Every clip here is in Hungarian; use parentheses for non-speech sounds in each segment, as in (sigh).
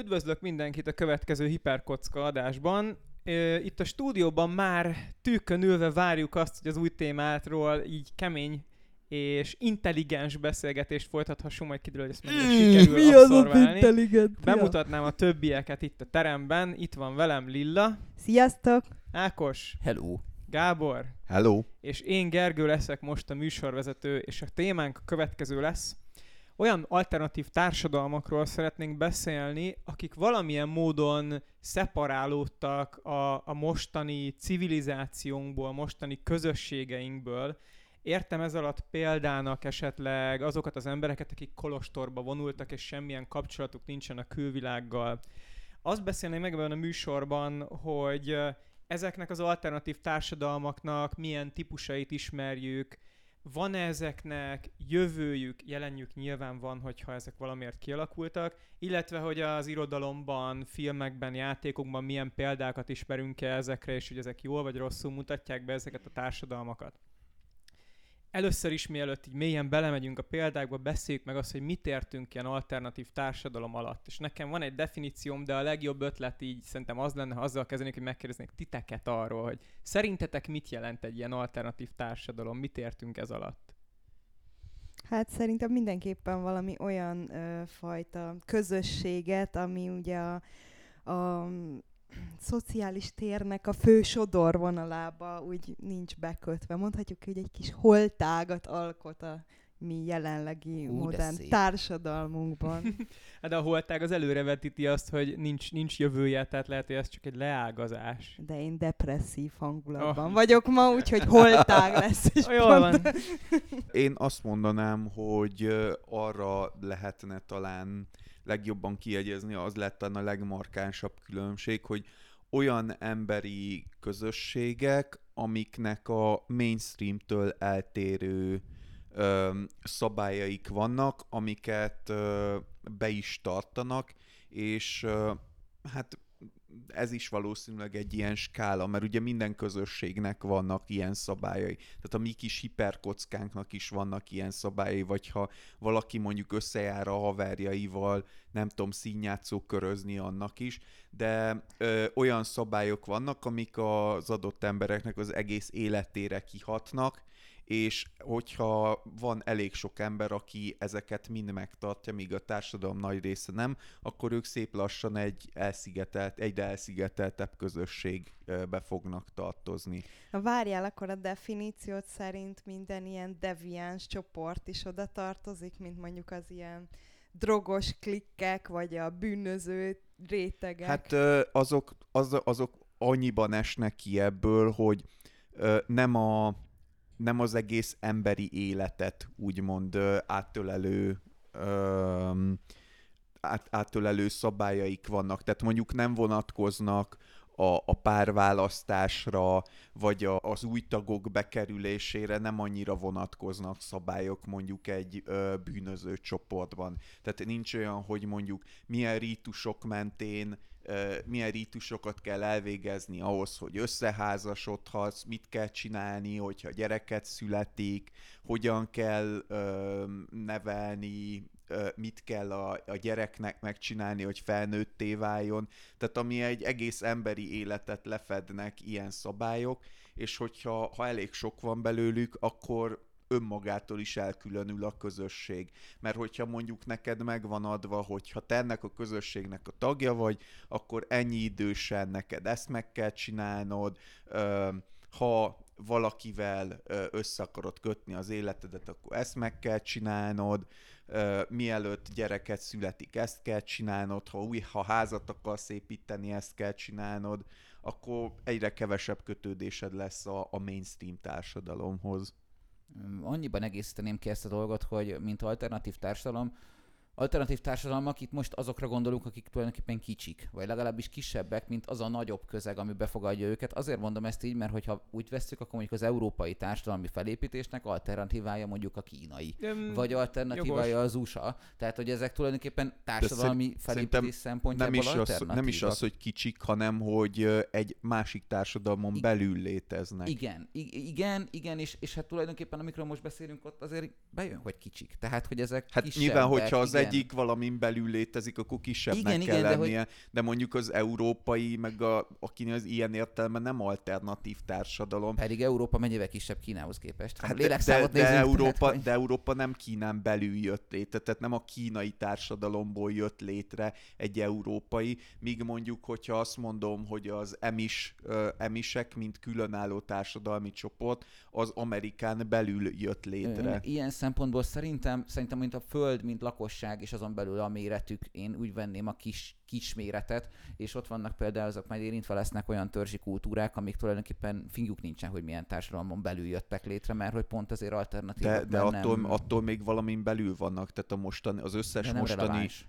Üdvözlök mindenkit a következő Hiperkocka adásban. Itt a stúdióban már tűkön ülve várjuk azt, hogy az új témátról így kemény és intelligens beszélgetést folytathassunk, majd kiderül, hogy ezt mennyire sikerül Mi az az intelligens? Bemutatnám a többieket itt a teremben. Itt van velem Lilla. Sziasztok! Ákos. Hello. Gábor. Hello. És én Gergő leszek most a műsorvezető, és a témánk a következő lesz olyan alternatív társadalmakról szeretnénk beszélni, akik valamilyen módon szeparálódtak a, a mostani civilizációnkból, mostani közösségeinkből. Értem ez alatt példának esetleg azokat az embereket, akik kolostorba vonultak, és semmilyen kapcsolatuk nincsen a külvilággal. Azt beszélnék meg ebben a műsorban, hogy ezeknek az alternatív társadalmaknak milyen típusait ismerjük, van ezeknek jövőjük, jelenjük nyilván van, hogyha ezek valamiért kialakultak, illetve hogy az irodalomban, filmekben, játékokban milyen példákat ismerünk-e ezekre, és hogy ezek jól vagy rosszul mutatják be ezeket a társadalmakat. Először is, mielőtt így mélyen belemegyünk a példákba, beszéljük meg azt, hogy mit értünk ilyen alternatív társadalom alatt. És nekem van egy definícióm, de a legjobb ötlet így szerintem az lenne, ha azzal kezdenék, hogy megkérdeznék titeket arról, hogy szerintetek mit jelent egy ilyen alternatív társadalom, mit értünk ez alatt? Hát szerintem mindenképpen valami olyan ö, fajta közösséget, ami ugye a, a szociális térnek a fő sodorvonalába úgy nincs bekötve. Mondhatjuk, hogy egy kis holtágat alkot a mi jelenlegi Hú, modern társadalmunkban. (laughs) (laughs) hát de a holtág az előrevetíti azt, hogy nincs, nincs jövője, tehát lehet, hogy ez csak egy leágazás. De én depresszív hangulatban oh. vagyok ma, úgyhogy holtág lesz. És (laughs) Jól van. Én azt mondanám, hogy arra lehetne talán legjobban kiegyezni, az lett a legmarkánsabb különbség, hogy olyan emberi közösségek, amiknek a mainstreamtől eltérő ö, szabályaik vannak, amiket ö, be is tartanak, és ö, hát ez is valószínűleg egy ilyen skála, mert ugye minden közösségnek vannak ilyen szabályai. Tehát a mi kis hiperkockánknak is vannak ilyen szabályai, vagy ha valaki mondjuk összejár a haverjaival, nem tudom, színjátszó körözni annak is, de ö, olyan szabályok vannak, amik az adott embereknek az egész életére kihatnak, és hogyha van elég sok ember, aki ezeket mind megtartja, míg a társadalom nagy része nem, akkor ők szép lassan egy elszigetelt, egyre elszigeteltebb közösségbe fognak tartozni. Ha várjál, akkor a definíciót szerint minden ilyen deviáns csoport is oda tartozik, mint mondjuk az ilyen drogos klikkek, vagy a bűnöző rétegek. Hát azok, az, azok annyiban esnek ki ebből, hogy nem a nem az egész emberi életet úgymond áttölelő át, áttölelő szabályaik vannak. Tehát mondjuk nem vonatkoznak a, a párválasztásra, vagy a, az új tagok bekerülésére nem annyira vonatkoznak szabályok mondjuk egy ö, bűnöző csoportban. Tehát nincs olyan, hogy mondjuk milyen rítusok mentén milyen rítusokat kell elvégezni ahhoz, hogy összeházasodhatsz, mit kell csinálni, hogyha gyereket születik, hogyan kell nevelni, mit kell a, a gyereknek megcsinálni, hogy felnőtté váljon. Tehát ami egy egész emberi életet lefednek ilyen szabályok, és hogyha ha elég sok van belőlük, akkor önmagától is elkülönül a közösség. Mert hogyha mondjuk neked megvan adva, hogy ha te ennek a közösségnek a tagja vagy, akkor ennyi idősen neked ezt meg kell csinálnod, ha valakivel össze akarod kötni az életedet, akkor ezt meg kell csinálnod, mielőtt gyereket születik, ezt kell csinálnod, ha új, ha házat akarsz építeni, ezt kell csinálnod, akkor egyre kevesebb kötődésed lesz a, a mainstream társadalomhoz annyiban egészíteném ki ezt a dolgot, hogy mint alternatív társadalom, alternatív társadalmak, itt most azokra gondolunk, akik tulajdonképpen kicsik, vagy legalábbis kisebbek, mint az a nagyobb közeg, ami befogadja őket. Azért mondom ezt így, mert hogyha úgy veszük, akkor mondjuk az európai társadalmi felépítésnek alternatívája mondjuk a kínai, um, vagy alternatívája jogos. az USA. Tehát, hogy ezek tulajdonképpen társadalmi felépítés szempontjából nem is, az, nem is az, hogy kicsik, hanem hogy egy másik társadalmon I- belül léteznek. Igen, igen, igen, és, és hát tulajdonképpen amikről most beszélünk, ott azért bejön, hogy kicsik. Tehát, hogy ezek Hát nyilván, hogyha az egy egyik valamin belül létezik, akkor kisebbnek Igen, kell igen, de hogy- lennie. De mondjuk az európai, meg a, akinek az ilyen értelme nem alternatív társadalom. Pedig Európa mennyivel kisebb Kínához képest. Ha Hát de, de, de, Európa, tehát, hogy- de Európa nem Kínán belül jött létre, tehát nem a kínai társadalomból jött létre egy európai, míg mondjuk, hogyha azt mondom, hogy az emis, ö, emisek, mint különálló társadalmi csoport, az Amerikán belül jött létre. Ilyen szempontból szerintem, szerintem mint a Föld, mint lakosság, és azon belül a méretük, én úgy venném a kis, kis méretet, és ott vannak például azok majd érintve lesznek olyan törzsi kultúrák, amik tulajdonképpen fingjuk nincsen, hogy milyen társadalmon belül jöttek létre, mert hogy pont azért alternatívak De, de attól, attól még valamin belül vannak, tehát a mostani, az összes de nem mostani, releváns.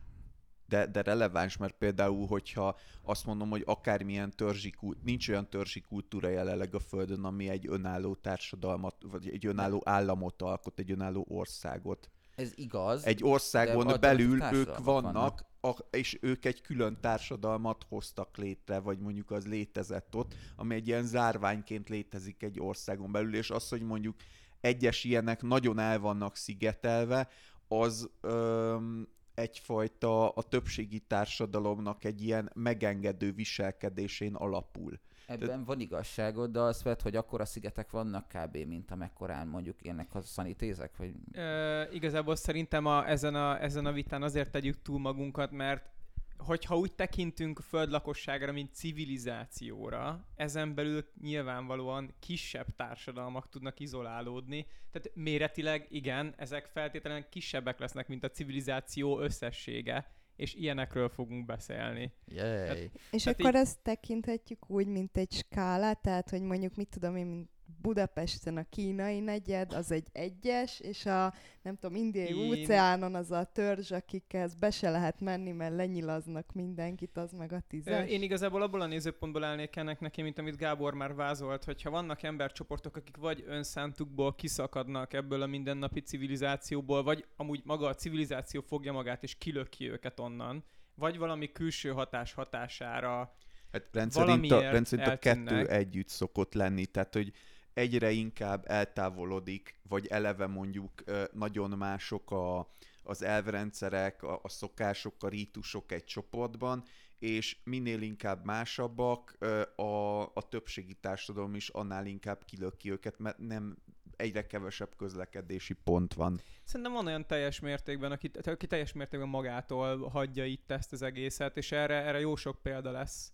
de, de releváns, mert például, hogyha azt mondom, hogy akármilyen törzsi kult, nincs olyan törzsi kultúra jelenleg a Földön, ami egy önálló társadalmat, vagy egy önálló államot alkot, egy önálló országot. Ez igaz. Egy országon belül ők vannak, vannak. A, és ők egy külön társadalmat hoztak létre, vagy mondjuk az létezett ott, ami egy ilyen zárványként létezik egy országon belül, és az, hogy mondjuk egyes ilyenek nagyon el vannak szigetelve, az öm, egyfajta a többségi társadalomnak egy ilyen megengedő viselkedésén alapul. Ebben van igazságod, de azt vett, hogy akkor a szigetek vannak kb. mint amekkorán mondjuk élnek a szanitézek, vagy Ö, igazából szerintem a, ezen, a, ezen a vitán azért tegyük túl magunkat, mert hogyha úgy tekintünk a föld lakosságra, mint civilizációra, ezen belül nyilvánvalóan kisebb társadalmak tudnak izolálódni. Tehát méretileg igen, ezek feltétlenül kisebbek lesznek, mint a civilizáció összessége, és ilyenekről fogunk beszélni. Yay. És Tehát akkor így- ezt tekinthetjük úgy, mint egy skálát, tehát hogy mondjuk mit tudom én, mint Budapesten a kínai negyed, az egy egyes, és a nem tudom, indiai Én- óceánon az a törzs, akikhez be se lehet menni, mert lenyilaznak mindenkit, az meg a tízes. Én igazából abból a nézőpontból állnék ennek neki, mint amit Gábor már vázolt, hogyha vannak embercsoportok, akik vagy önszántukból kiszakadnak ebből a mindennapi civilizációból, vagy amúgy maga a civilizáció fogja magát és kilöki őket onnan, vagy valami külső hatás hatására Hát rendszerint a, Valamiért rendszerint a kettő együtt szokott lenni, tehát hogy egyre inkább eltávolodik, vagy eleve mondjuk nagyon mások a, az elvrendszerek, a, a szokások, a rítusok egy csoportban, és minél inkább másabbak, a, a többségi társadalom is annál inkább kilöki őket, mert nem egyre kevesebb közlekedési pont van. Szerintem van olyan teljes mértékben, aki, aki teljes mértékben magától hagyja itt ezt az egészet, és erre, erre jó sok példa lesz.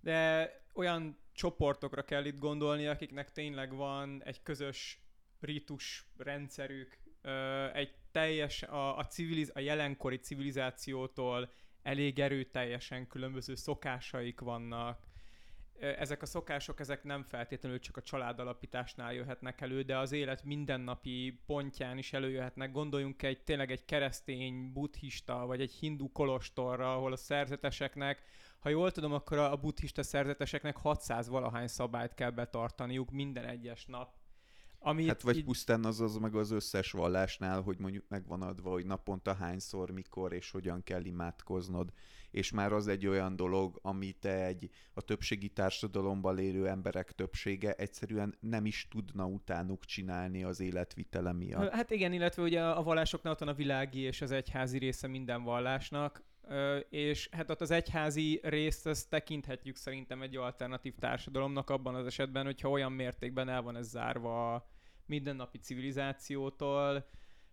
De olyan csoportokra kell itt gondolni, akiknek tényleg van egy közös rítus rendszerük, egy teljes, a, a, civiliz, a jelenkori civilizációtól elég erőteljesen különböző szokásaik vannak, ezek a szokások, ezek nem feltétlenül csak a családalapításnál jöhetnek elő, de az élet mindennapi pontján is előjöhetnek. Gondoljunk egy tényleg egy keresztény, buddhista vagy egy hindu kolostorra, ahol a szerzeteseknek, ha jól tudom, akkor a buddhista szerzeteseknek 600 valahány szabályt kell betartaniuk minden egyes nap. Ami Hát vagy így- pusztán az az meg az összes vallásnál, hogy mondjuk megvan adva, hogy naponta hányszor, mikor és hogyan kell imádkoznod. És már az egy olyan dolog, amit egy a többségi társadalomban élő emberek többsége egyszerűen nem is tudna utánuk csinálni az életvitele miatt. Hát igen, illetve ugye a vallásoknál ott van a világi és az egyházi része minden vallásnak, és hát ott az egyházi részt ezt tekinthetjük szerintem egy alternatív társadalomnak abban az esetben, hogyha olyan mértékben el van ez zárva a mindennapi civilizációtól,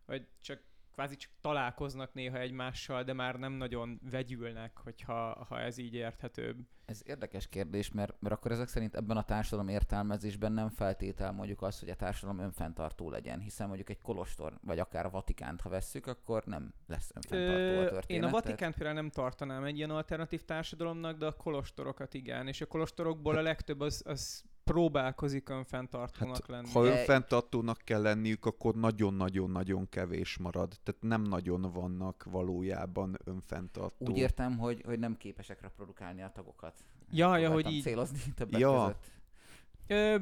vagy csak kvázi csak találkoznak néha egymással, de már nem nagyon vegyülnek, hogyha ha ez így érthetőbb. Ez érdekes kérdés, mert, mert akkor ezek szerint ebben a társadalom értelmezésben nem feltétel mondjuk az, hogy a társadalom önfenntartó legyen, hiszen mondjuk egy kolostor, vagy akár a Vatikánt, ha vesszük, akkor nem lesz önfenntartó a történet. Én a Vatikánt például nem tartanám egy ilyen alternatív társadalomnak, de a kolostorokat igen, és a kolostorokból a legtöbb az, az próbálkozik önfenntartónak Hát, lenni. ha önfenntartónak kell lenniük, akkor nagyon-nagyon-nagyon kevés marad. Tehát nem nagyon vannak valójában önfenntartó. Úgy értem, hogy, hogy nem képesek reprodukálni a tagokat. Ja, ja, hogy így. célozni (laughs) többek Ja. között.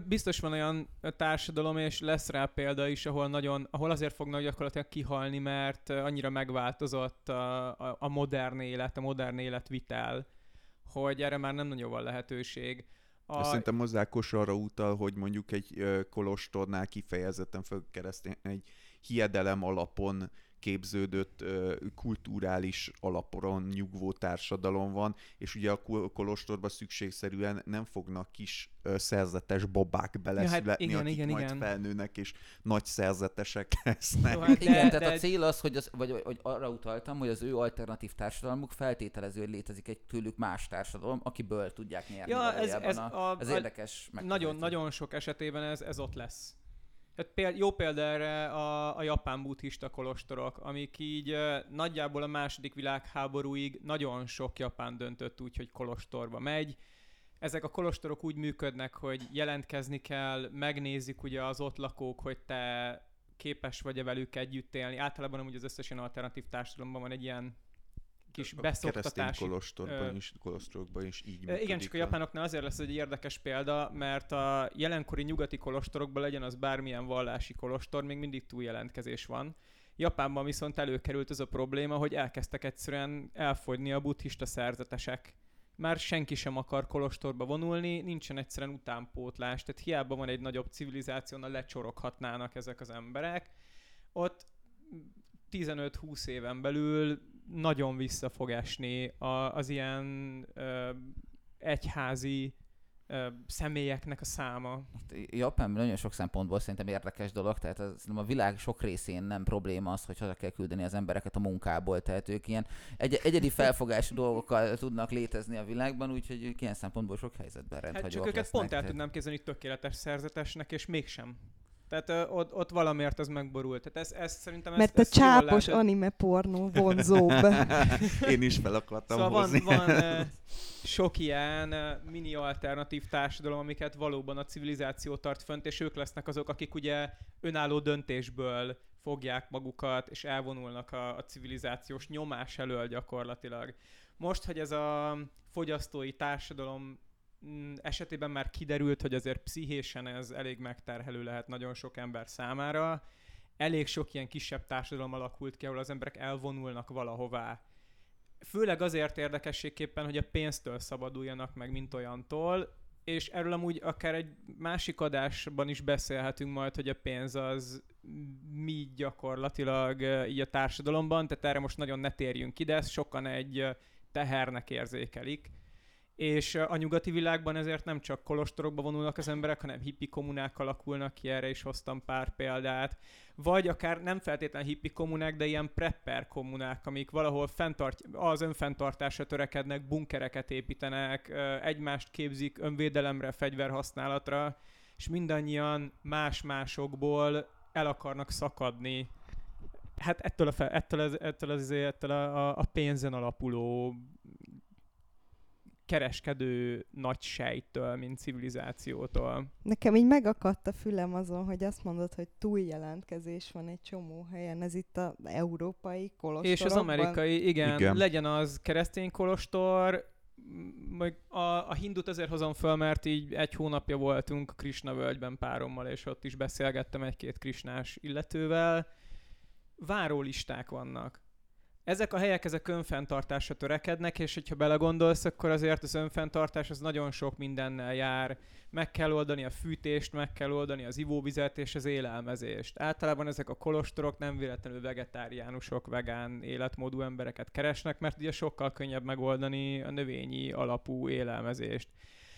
Biztos van olyan társadalom, és lesz rá példa is, ahol nagyon, ahol azért fognak gyakorlatilag kihalni, mert annyira megváltozott a, a, a modern élet, a modern életvitel, hogy erre már nem nagyon van lehetőség. A... A, Szerintem Ákos arra utal, hogy mondjuk egy kolostornál kifejezetten föl egy hiedelem alapon kiképződött ö, kulturális alaporon nyugvó társadalom van, és ugye a kol- kolostorba szükségszerűen nem fognak kis szerzetes babák beleszületni, hát igen, akik igen, majd igen. felnőnek, és nagy szerzetesek (laughs) lesznek. Jó, hát Igen, de- tehát de- a cél az, hogy, az, vagy, vagy, vagy arra utaltam, hogy az ő alternatív társadalmuk feltételező, hogy létezik egy tőlük más társadalom, akiből tudják nyerni Ja, ez, ez, a, a, ez a, érdekes nagyon, nagyon sok esetében ez, ez ott lesz. Tehát péld, jó példa erre a, a japán buddhista kolostorok, amik így nagyjából a második világháborúig nagyon sok japán döntött úgy, hogy kolostorba megy. Ezek a kolostorok úgy működnek, hogy jelentkezni kell, megnézik ugye az ott lakók, hogy te képes vagy-e velük együtt élni. Általában amúgy az összes alternatív társadalomban van egy ilyen kis A beszoktatási kolostorban ö, is, kolostorokban is így működik. Igen, csak a japánoknál azért lesz egy érdekes példa, mert a jelenkori nyugati kolostorokban legyen az bármilyen vallási kolostor, még mindig túljelentkezés van. Japánban viszont előkerült az a probléma, hogy elkezdtek egyszerűen elfogyni a buddhista szerzetesek. Már senki sem akar kolostorba vonulni, nincsen egyszerűen utánpótlás, tehát hiába van egy nagyobb civilizáció, na lecsoroghatnának ezek az emberek. Ott 15-20 éven belül nagyon vissza fog esni a, az ilyen ö, egyházi ö, személyeknek a száma. Japánban nagyon sok szempontból szerintem érdekes dolog, tehát az, a világ sok részén nem probléma az, hogy haza kell küldeni az embereket a munkából, tehát ők ilyen egy- egyedi (laughs) felfogású dolgokkal tudnak létezni a világban, úgyhogy ők ilyen szempontból sok helyzetben Hát rendhagyóak csak őket lesznek, pont el tehát- tudnám képzelni tökéletes szerzetesnek, és mégsem. Tehát ö, ott, ott valamiért az megborult. Tehát ez, ez szerintem ezt, Mert a jól csápos látod. anime pornó vonzóbb. (laughs) Én is fel akartam Szóval van, hozni. van ö, (laughs) sok ilyen ö, mini alternatív társadalom, amiket valóban a civilizáció tart fönt, és ők lesznek azok, akik ugye önálló döntésből fogják magukat, és elvonulnak a, a civilizációs nyomás elől gyakorlatilag. Most, hogy ez a fogyasztói társadalom esetében már kiderült, hogy azért pszichésen ez elég megterhelő lehet nagyon sok ember számára, elég sok ilyen kisebb társadalom alakult ki, ahol az emberek elvonulnak valahová. Főleg azért érdekességképpen, hogy a pénztől szabaduljanak meg, mint olyantól, és erről amúgy akár egy másik adásban is beszélhetünk majd, hogy a pénz az mi gyakorlatilag ö, így a társadalomban, tehát erre most nagyon ne térjünk ki, de ezt sokan egy ö, tehernek érzékelik. És a nyugati világban ezért nem csak kolostorokba vonulnak az emberek, hanem hippi kommunák alakulnak ki, erre is hoztam pár példát. Vagy akár nem feltétlenül hippi kommunák, de ilyen prepper kommunák, amik valahol fenntart, az önfenntartásra törekednek, bunkereket építenek, egymást képzik önvédelemre, fegyverhasználatra, és mindannyian más-másokból el akarnak szakadni. Hát ettől a, fe, ettől az, ettől az, ettől a, a pénzen alapuló kereskedő nagy sejtől, mint civilizációtól. Nekem így megakadt a fülem azon, hogy azt mondod, hogy túljelentkezés van egy csomó helyen. Ez itt az európai kolostorokban. És az amerikai, igen, Igen. legyen az keresztény kolostor, meg a, a hindut azért hozom föl, mert így egy hónapja voltunk Krishna völgyben párommal, és ott is beszélgettem egy-két krisnás illetővel. Várólisták vannak. Ezek a helyek, ezek önfenntartásra törekednek, és hogyha belegondolsz, akkor azért az önfenntartás az nagyon sok mindennel jár. Meg kell oldani a fűtést, meg kell oldani az ivóvizet és az élelmezést. Általában ezek a kolostorok nem véletlenül vegetáriánusok, vegán életmódú embereket keresnek, mert ugye sokkal könnyebb megoldani a növényi alapú élelmezést.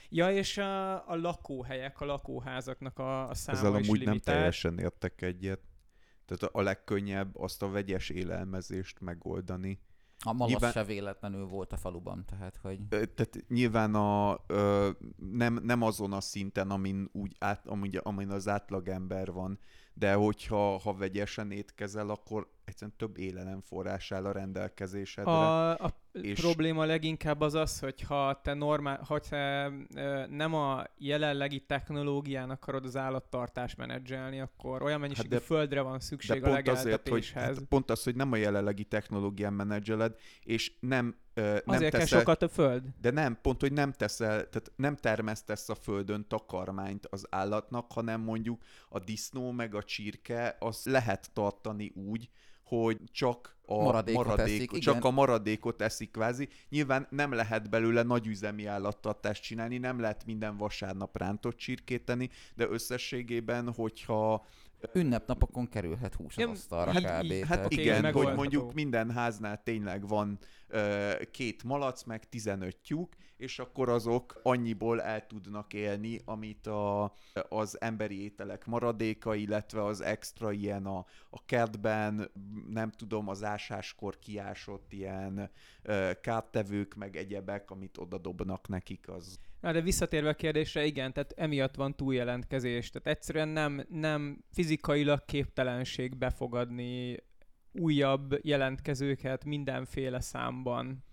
Ja, és a, a lakóhelyek, a lakóházaknak a, a száma Ezzel is amúgy nem limitált. teljesen értek egyet. Tehát a legkönnyebb azt a vegyes élelmezést megoldani. A malasz Nyilván- se véletlenül volt a faluban, tehát hogy... Tehát nyilván a, ö, nem, nem azon a szinten, amin, úgy át, amin, amin az átlagember van, de hogyha ha vegyesen étkezel, akkor egyszerűen több élelemforrás áll a rendelkezésedre. A, a És- probléma leginkább az az, hogy ha te, normál, ha te nem a jelenlegi technológián akarod az állattartást menedzselni, akkor olyan mennyiségű de- hát földre van De szükség a pont azért, hogy hát pont az, hogy nem a jelenlegi technológián menedzseled, és nem, ö, nem Azért kell teszel, sokkal több föld. De nem, pont, hogy nem teszel, tehát nem termesztesz a földön takarmányt az állatnak, hanem mondjuk a disznó meg a csirke, az lehet tartani úgy, hogy csak a Maradékot maradék, eszik, igen. csak a maradékot eszik kvázi. Nyilván nem lehet belőle nagyüzemi állattartást csinálni, nem lehet minden vasárnap rántott csirkét tenni, de összességében, hogyha Ünnepnapokon kerülhet hús az asztalra hát kb. Hát tehát- Oké, igen, hogy mondjuk minden háznál tényleg van ö, két malac, meg 15 tyúk, és akkor azok annyiból el tudnak élni, amit a, az emberi ételek maradéka, illetve az extra ilyen a, a kertben, nem tudom, az ásáskor kiásott ilyen ö, kártevők, meg egyebek, amit oda dobnak nekik, az Na, de visszatérve a kérdésre, igen, tehát emiatt van túljelentkezés. Tehát egyszerűen nem, nem fizikailag képtelenség befogadni újabb jelentkezőket mindenféle számban.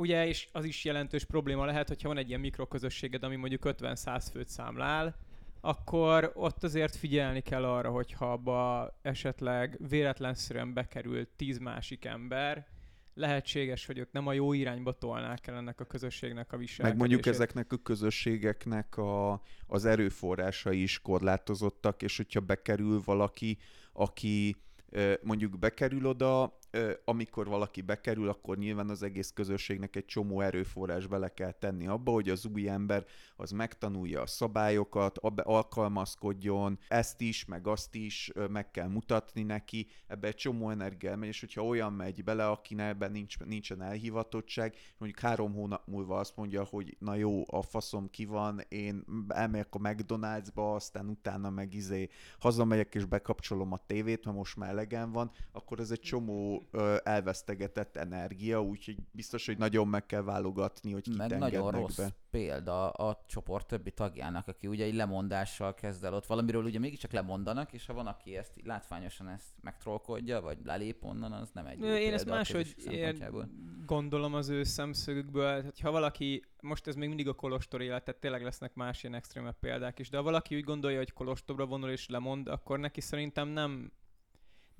Ugye, és az is jelentős probléma lehet, hogyha van egy ilyen mikroközösséged, ami mondjuk 50-100 főt számlál, akkor ott azért figyelni kell arra, hogyha abba esetleg véletlenszerűen bekerült 10 másik ember, lehetséges, hogy ők nem a jó irányba tolnák el ennek a közösségnek a viselkedését. Meg mondjuk ezeknek a közösségeknek a, az erőforrásai is korlátozottak, és hogyha bekerül valaki, aki mondjuk bekerül oda, amikor valaki bekerül, akkor nyilván az egész közösségnek egy csomó erőforrás bele kell tenni abba, hogy az új ember az megtanulja a szabályokat, alkalmazkodjon, ezt is, meg azt is meg kell mutatni neki, ebbe egy csomó energia megy, és hogyha olyan megy bele, akinek ebben nincs, nincsen elhivatottság, mondjuk három hónap múlva azt mondja, hogy na jó, a faszom ki van, én elmegyek a McDonald'sba, aztán utána meg izé hazamegyek és bekapcsolom a tévét, mert most már elegem van, akkor ez egy csomó ö, elvesztegetett energia, úgyhogy biztos, hogy nagyon meg kell válogatni, hogy kit meg nagyon rossz be. példa a csoport többi tagjának, aki ugye egy lemondással kezd el ott. Valamiről ugye mégiscsak lemondanak, és ha van, aki ezt látványosan ezt megtrollkodja, vagy lelép onnan, az nem egy jó Én példa ezt a máshogy gondolom az ő szemszögükből, hogy ha valaki, most ez még mindig a kolostor élet, tehát tényleg lesznek más ilyen extrémebb példák is, de ha valaki úgy gondolja, hogy kolostorra vonul és lemond, akkor neki szerintem nem,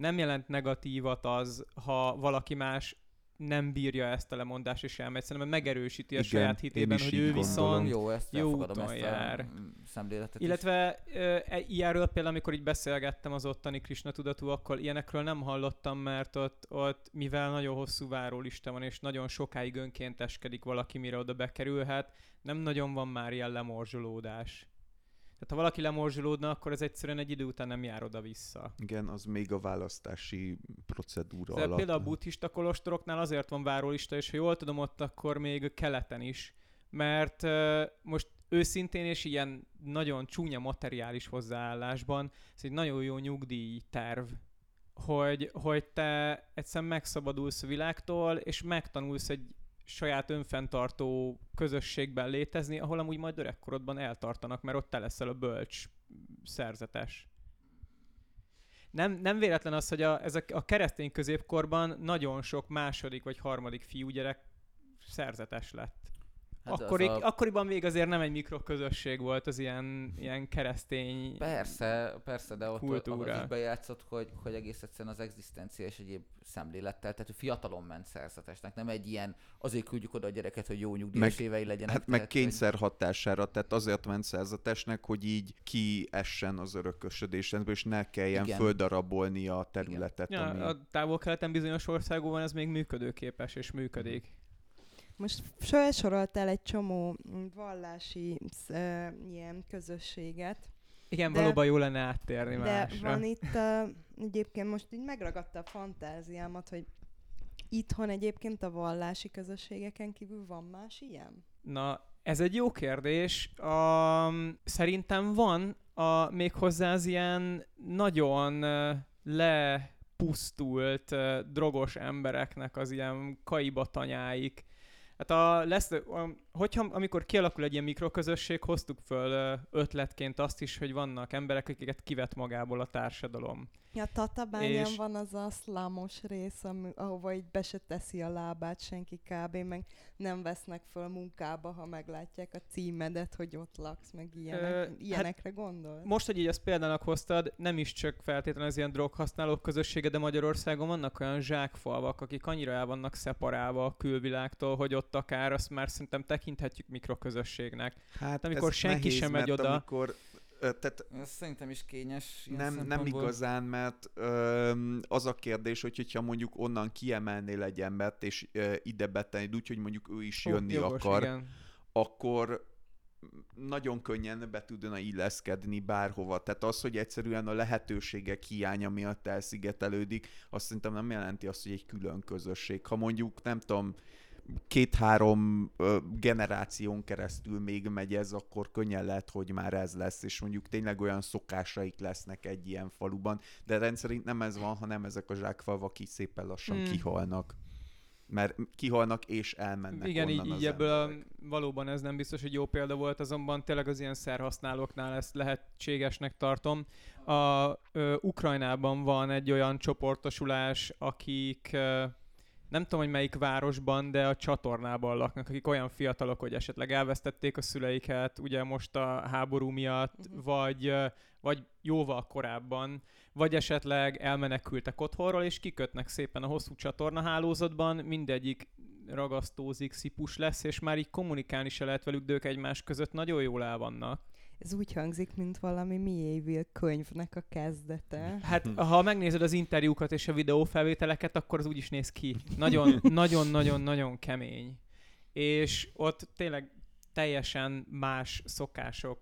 nem jelent negatívat az, ha valaki más nem bírja ezt a lemondást és elmegy. Szerintem megerősíti a Igen, saját hitében, hogy ő gondolom. viszont Jó, ezt jó úton ezt jár. a. Illetve e- ilyenről például, amikor így beszélgettem az ottani Krishna tudatúakkal, ilyenekről nem hallottam, mert ott, ott mivel nagyon hosszú várólista van, és nagyon sokáig önkénteskedik valaki, mire oda bekerülhet, nem nagyon van már ilyen lemorzsolódás. Tehát ha valaki lemorzsolódna, akkor ez egyszerűen egy idő után nem jár oda-vissza. Igen, az még a választási procedúra De alatt. például a buddhista kolostoroknál azért van várólista, és ha jól tudom, ott akkor még keleten is. Mert most őszintén és ilyen nagyon csúnya materiális hozzáállásban, ez egy nagyon jó nyugdíj terv, hogy, hogy te egyszerűen megszabadulsz a világtól, és megtanulsz egy saját önfenntartó közösségben létezni, ahol amúgy majd öregkorodban eltartanak, mert ott te leszel a bölcs szerzetes. Nem, nem véletlen az, hogy a, ezek a keresztény középkorban nagyon sok második vagy harmadik fiúgyerek szerzetes lett. Hát Akkori, a- Akkoriban még azért nem egy mikroközösség volt az ilyen, ilyen keresztény... Persze, persze, de ott kultúra. az is bejátszott, hogy, hogy egész egyszerűen az egzisztencia és egyéb szemlélettel, tehát ő fiatalon ment szerzetesnek, nem egy ilyen, azért küldjük oda a gyereket, hogy jó nyugdíjas Meg- évei legyenek. Hát meg tehát, hogy- kényszer hatására, tehát azért ment szerzetesnek, hogy így kiessen az örökösödésből, és ne kelljen Igen. földarabolni a területet. Ja, ami... a távol-keleten bizonyos országokban ez még működőképes és működik. Most felsoroltál egy csomó vallási ö, ilyen közösséget, Igen, De- valóban jó lenne áttérni de másra. van itt uh, egyébként most így megragadta a fantáziámat, hogy itthon egyébként a vallási közösségeken kívül van más ilyen? Na, ez egy jó kérdés. Um, szerintem van a, méghozzá az ilyen nagyon uh, lepusztult uh, drogos embereknek az ilyen kaibatanyáik. Hát a, a, hogyha amikor kialakul egy ilyen mikroközösség, hoztuk föl ötletként azt is, hogy vannak emberek, akiket kivet magából a társadalom. Ja, Tatabányán És- van az a szlámos rész, ami, ahova így be se teszi a lábát senki kb. meg nem vesznek föl munkába, ha meglátják a címedet, hogy ott laksz, meg ilyenek, Ö, hát ilyenekre gondol? Most, hogy így azt példának hoztad, nem is csak feltétlenül az ilyen droghasználók közössége, de Magyarországon vannak olyan zsákfalvak, akik annyira el vannak szeparálva a külvilágtól, hogy ott akár azt már szerintem tekinthetjük mikroközösségnek. Hát amikor senki nehéz, sem megy mert oda. Amikor, tehát Ez szerintem is kényes. nem, nem igazán, mert ö, az a kérdés, hogy hogyha mondjuk onnan kiemelnél egy embert, és ö, ide betennéd úgy, hogy mondjuk ő is jönni Ó, jogos, akar, Igen. akkor nagyon könnyen be tudna illeszkedni bárhova. Tehát az, hogy egyszerűen a lehetőségek hiánya miatt elszigetelődik, azt szerintem nem jelenti azt, hogy egy külön közösség. Ha mondjuk, nem tudom, két-három generáción keresztül még megy ez, akkor könnyen lehet, hogy már ez lesz, és mondjuk tényleg olyan szokásaik lesznek egy ilyen faluban, de rendszerint nem ez van, hanem ezek a zsákfalvak így szépen lassan hmm. kihalnak mert kihalnak és elmennek Igen, onnan így, az így ebből a, valóban ez nem biztos, hogy jó példa volt, azonban tényleg az ilyen szerhasználóknál ezt lehetségesnek tartom. A ö, Ukrajnában van egy olyan csoportosulás, akik ö, nem tudom, hogy melyik városban, de a csatornában laknak, akik olyan fiatalok, hogy esetleg elvesztették a szüleiket, ugye most a háború miatt, uh-huh. vagy, vagy jóval korábban, vagy esetleg elmenekültek otthonról, és kikötnek szépen a hosszú csatornahálózatban, mindegyik ragasztózik, szipus lesz, és már így kommunikálni se lehet velük, de ők egymás között nagyon jól el vannak. Ez úgy hangzik, mint valami Miéville könyvnek a kezdete. Hát, ha megnézed az interjúkat és a videófelvételeket, akkor az úgy is néz ki. Nagyon, (laughs) nagyon, nagyon, nagyon kemény. És ott tényleg teljesen más szokások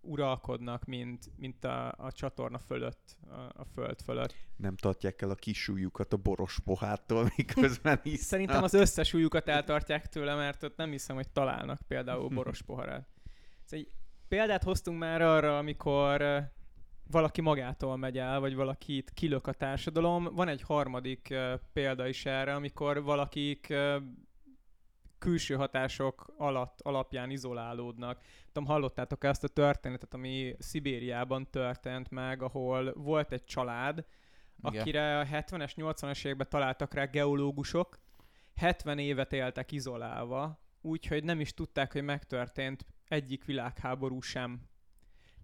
uralkodnak, mint, mint a, a csatorna fölött, a, a föld fölött. Nem tartják el a kis ujjukat a boros pohártól, (laughs) miközben isznak. Szerintem az összes ujjukat eltartják tőle, mert ott nem hiszem, hogy találnak például boros poharat. Szóval egy példát hoztunk már arra, amikor valaki magától megy el, vagy valakit kilök a társadalom. Van egy harmadik példa is erre, amikor valakik külső hatások alatt, alapján izolálódnak. Tudom, hallottátok ezt a történetet, ami Szibériában történt meg, ahol volt egy család, Igen. akire a 70-es, 80-es években találtak rá geológusok, 70 évet éltek izolálva, úgyhogy nem is tudták, hogy megtörtént egyik világháború sem.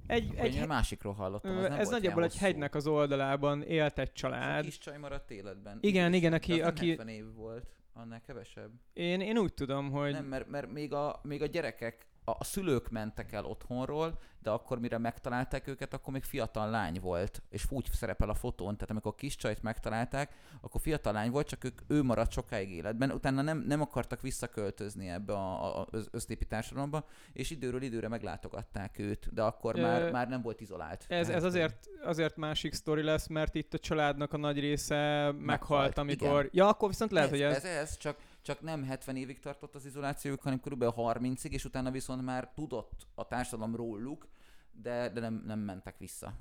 Egy, Egy, egy, egy másikról hallottam, az nem ez nagyjából egy hosszú. hegynek az oldalában élt egy Ez a család. kis csaj maradt életben. Igen, igen, De aki- aki- 70 év volt, annál kevesebb. Én, én úgy tudom, hogy Nem, mert, mert még, a, még a gyerekek, a, szülők mentek el otthonról, de akkor mire megtalálták őket, akkor még fiatal lány volt, és úgy szerepel a fotón, tehát amikor a kis csajt megtalálták, akkor fiatal lány volt, csak ők, ő maradt sokáig életben, utána nem, nem akartak visszaköltözni ebbe a, a, az össztépi társadalomba, és időről időre meglátogatták őt, de akkor Ö, már, már nem volt izolált. Ez, ez azért, azért másik sztori lesz, mert itt a családnak a nagy része meghalt, Meghalt, amikor... igen. Ja, akkor viszont lehet, ez, hogy ez... ez, ez csak, csak nem 70 évig tartott az izolációjuk, hanem kb. 30-ig, és utána viszont már tudott a társadalom róluk, de, de nem, nem mentek vissza.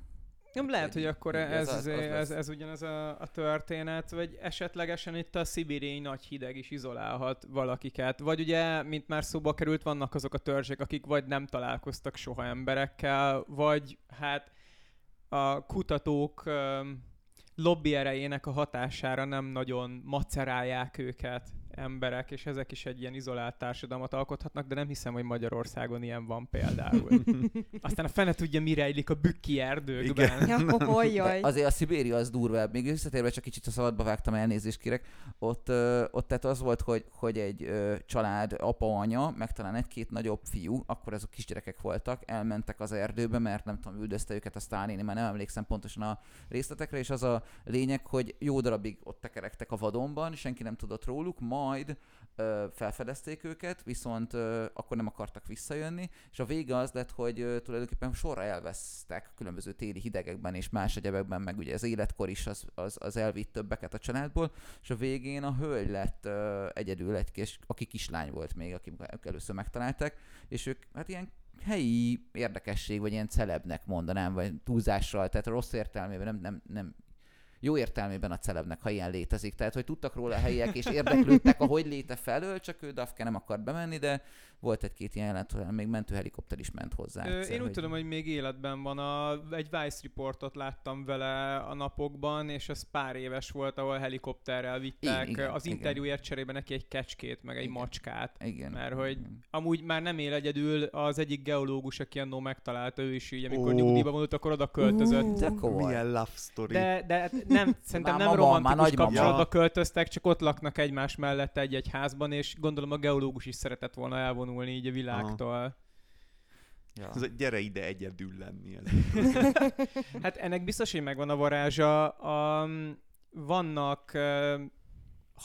Nem lehet, hogy akkor ez, ez, ez, ez ugyanaz a, a történet, vagy esetlegesen itt a szibériai nagy hideg is izolálhat valakiket. Vagy ugye, mint már szóba került, vannak azok a törzsek, akik vagy nem találkoztak soha emberekkel, vagy hát a kutatók lobby erejének a hatására nem nagyon macerálják őket emberek, és ezek is egy ilyen izolált társadalmat alkothatnak, de nem hiszem, hogy Magyarországon ilyen van például. (laughs) Aztán a fene tudja, mi rejlik a bükki erdőkben. Ja, hogy De jaj. azért a Szibéria az durvább. Még visszatérve csak kicsit a szabadba vágtam, elnézést kérek. Ott, ö, ott tehát az volt, hogy, hogy egy ö, család, apa, anya, meg talán egy-két nagyobb fiú, akkor azok kisgyerekek voltak, elmentek az erdőbe, mert nem tudom, üldözte őket a Sztálin, én már nem emlékszem pontosan a részletekre, és az a lényeg, hogy jó darabig ott tekerektek a vadonban, senki nem tudott róluk, majd ö, felfedezték őket, viszont ö, akkor nem akartak visszajönni, és a vége az lett, hogy ö, tulajdonképpen sorra elvesztek különböző téli hidegekben és más egyebekben, meg ugye az életkor is az, az, az elvitt többeket a családból, és a végén a hölgy lett ö, egyedül egy kis, aki kislány volt még, aki először megtalálták, és ők hát ilyen helyi érdekesség, vagy ilyen celebnek mondanám, vagy túlzással, tehát rossz értelmében nem, nem, nem jó értelmében a celebnek, ha ilyen létezik. Tehát, hogy tudtak róla a helyiek, és érdeklődtek a hogy léte felől, csak ő Dafke nem akart bemenni, de volt egy-két ilyen jelent, hogy még mentőhelikopter is ment hozzá. Ö, egyszer, Én úgy tudom, hogy még életben van. A, egy Vice Reportot láttam vele a napokban, és ez pár éves volt, ahol helikopterrel vittek. Igen, az igen. interjúért cserébe neki egy kecskét, meg egy Igen. macskát. Igen. Mert hogy igen. amúgy már nem él egyedül, az egyik geológus, aki annó megtalálta, ő is így, amikor Ó. nyugdíjba vonult, akkor oda költözött. Ú. De. Milyen love story. De, de hát nem, (laughs) szerintem Már nem romantikus kapcsolatba költöztek, csak ott laknak egymás mellett egy-egy házban, és gondolom a geológus is szeretett volna elvonulni így a világtól. Ja. Ez a gyere ide egyedül lenni. Ez. (laughs) Hát ennek biztos, hogy megvan a varázsa. Um, vannak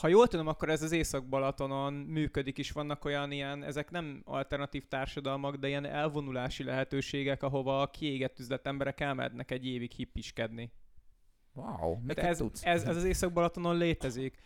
ha jól tudom, akkor ez az Észak-Balatonon működik is. Vannak olyan ilyen, ezek nem alternatív társadalmak, de ilyen elvonulási lehetőségek, ahova a kiégett üzlet emberek elmehetnek egy évig hippiskedni. Wow, miket ez, tudsz? ez, ez az Észak-Balatonon létezik.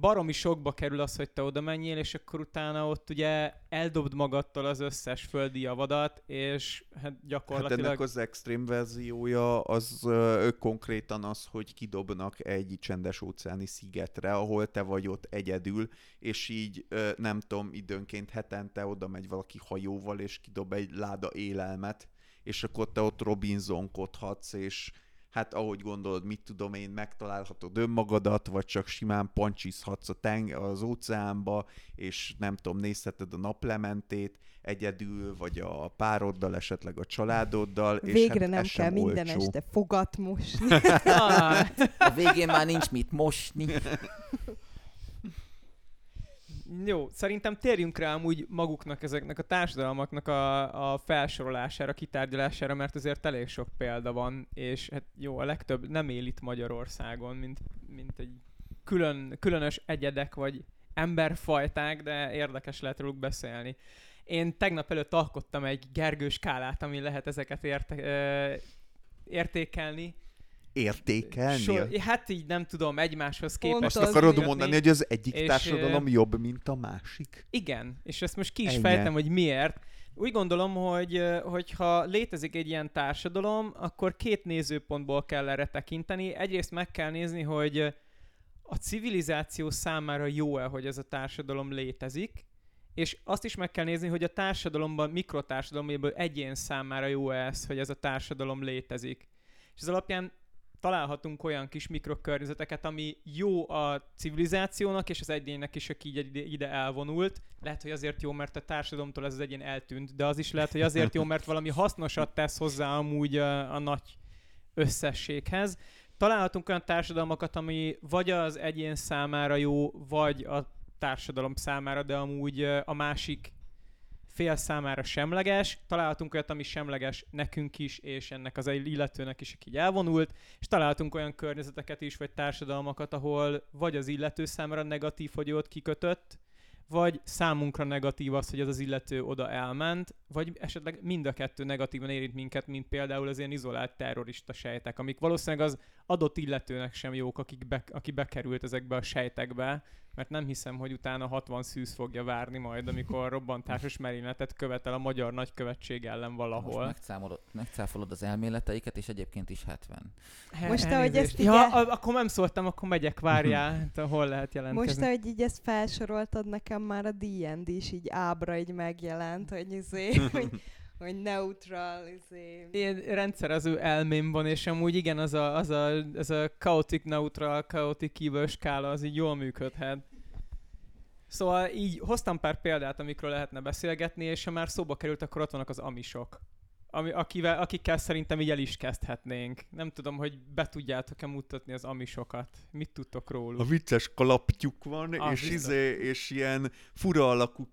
Baromi sokba kerül az, hogy te oda menjél, és akkor utána ott ugye eldobd magadtól az összes földi javadat, és hát Hát gyakorlatilag... ennek az extrém verziója az ö, konkrétan az, hogy kidobnak egy csendes óceáni szigetre, ahol te vagy ott egyedül, és így ö, nem tudom, időnként hetente oda megy valaki hajóval, és kidob egy láda élelmet, és akkor te ott Robinsonkodhatsz, és hát ahogy gondolod, mit tudom én, megtalálhatod önmagadat, vagy csak simán pancsizhatsz a teng- az óceánba, és nem tudom, nézheted a naplementét egyedül, vagy a pároddal, esetleg a családoddal. és Végre hát nem kell minden olcsó. este fogat mosni. (laughs) (laughs) A végén már nincs mit mosni. (laughs) Jó, szerintem térjünk rá amúgy maguknak, ezeknek a társadalmaknak a, a felsorolására, kitárgyalására, mert azért elég sok példa van, és hát jó, a legtöbb nem él itt Magyarországon, mint, mint egy külön, különös egyedek vagy emberfajták, de érdekes lehet róluk beszélni. Én tegnap előtt alkottam egy Gergő skálát, ami lehet ezeket érte, ö, értékelni. Értékelni? Sor, hát így nem tudom, egymáshoz képest. Azt az akarod kötni. mondani, hogy az egyik és, társadalom ö, jobb, mint a másik? Igen, és ezt most ki is Ennyi. fejtem, hogy miért. Úgy gondolom, hogy hogyha létezik egy ilyen társadalom, akkor két nézőpontból kell erre tekinteni. Egyrészt meg kell nézni, hogy a civilizáció számára jó-e, hogy ez a társadalom létezik, és azt is meg kell nézni, hogy a társadalomban, mikrotársadalomból egyén számára jó-e ez, hogy ez a társadalom létezik. És ez alapján találhatunk olyan kis mikrokörnyezeteket, ami jó a civilizációnak és az egyénnek is, aki ide, ide elvonult. Lehet, hogy azért jó, mert a társadalomtól ez az egyén eltűnt, de az is lehet, hogy azért jó, mert valami hasznosat tesz hozzá amúgy a, a nagy összességhez. Találhatunk olyan társadalmakat, ami vagy az egyén számára jó, vagy a társadalom számára, de amúgy a másik fél számára semleges. Találhatunk olyat, ami semleges nekünk is, és ennek az illetőnek is, aki elvonult, és találtunk olyan környezeteket is, vagy társadalmakat, ahol vagy az illető számára negatív, hogy ott kikötött, vagy számunkra negatív az, hogy az az illető oda elment, vagy esetleg mind a kettő negatívan érint minket, mint például az ilyen izolált terrorista sejtek, amik valószínűleg az adott illetőnek sem jók, akik be, aki bekerült ezekbe a sejtekbe, mert nem hiszem, hogy utána 60 szűz fogja várni majd, amikor robbantásos merényletet követel a magyar nagykövetség ellen Most valahol. megszámolod, megcáfolod az elméleteiket, és egyébként is 70. He- Most, ahogy ezt Ja, a- akkor nem szóltam, akkor megyek, várjál, hát, hol lehet jelentkezni. Most, ahogy így ezt felsoroltad, nekem már a D&D is így ábra így megjelent, hogy izé, (laughs) hogy, hogy neutral, izé. Ilyen rendszerező elmém van, és amúgy igen, az a, az a, az a chaotic neutral, chaotic evil skála, az így jól működhet. Szóval így hoztam pár példát, amikről lehetne beszélgetni, és ha már szóba került, akkor ott vannak az amisok. Ami, akivel, akikkel szerintem így el is kezdhetnénk. Nem tudom, hogy be tudjátok-e mutatni az amisokat. Mit tudtok róluk? A vicces kalaptyuk van, Ah, és, biztos. izé, és ilyen fura alakú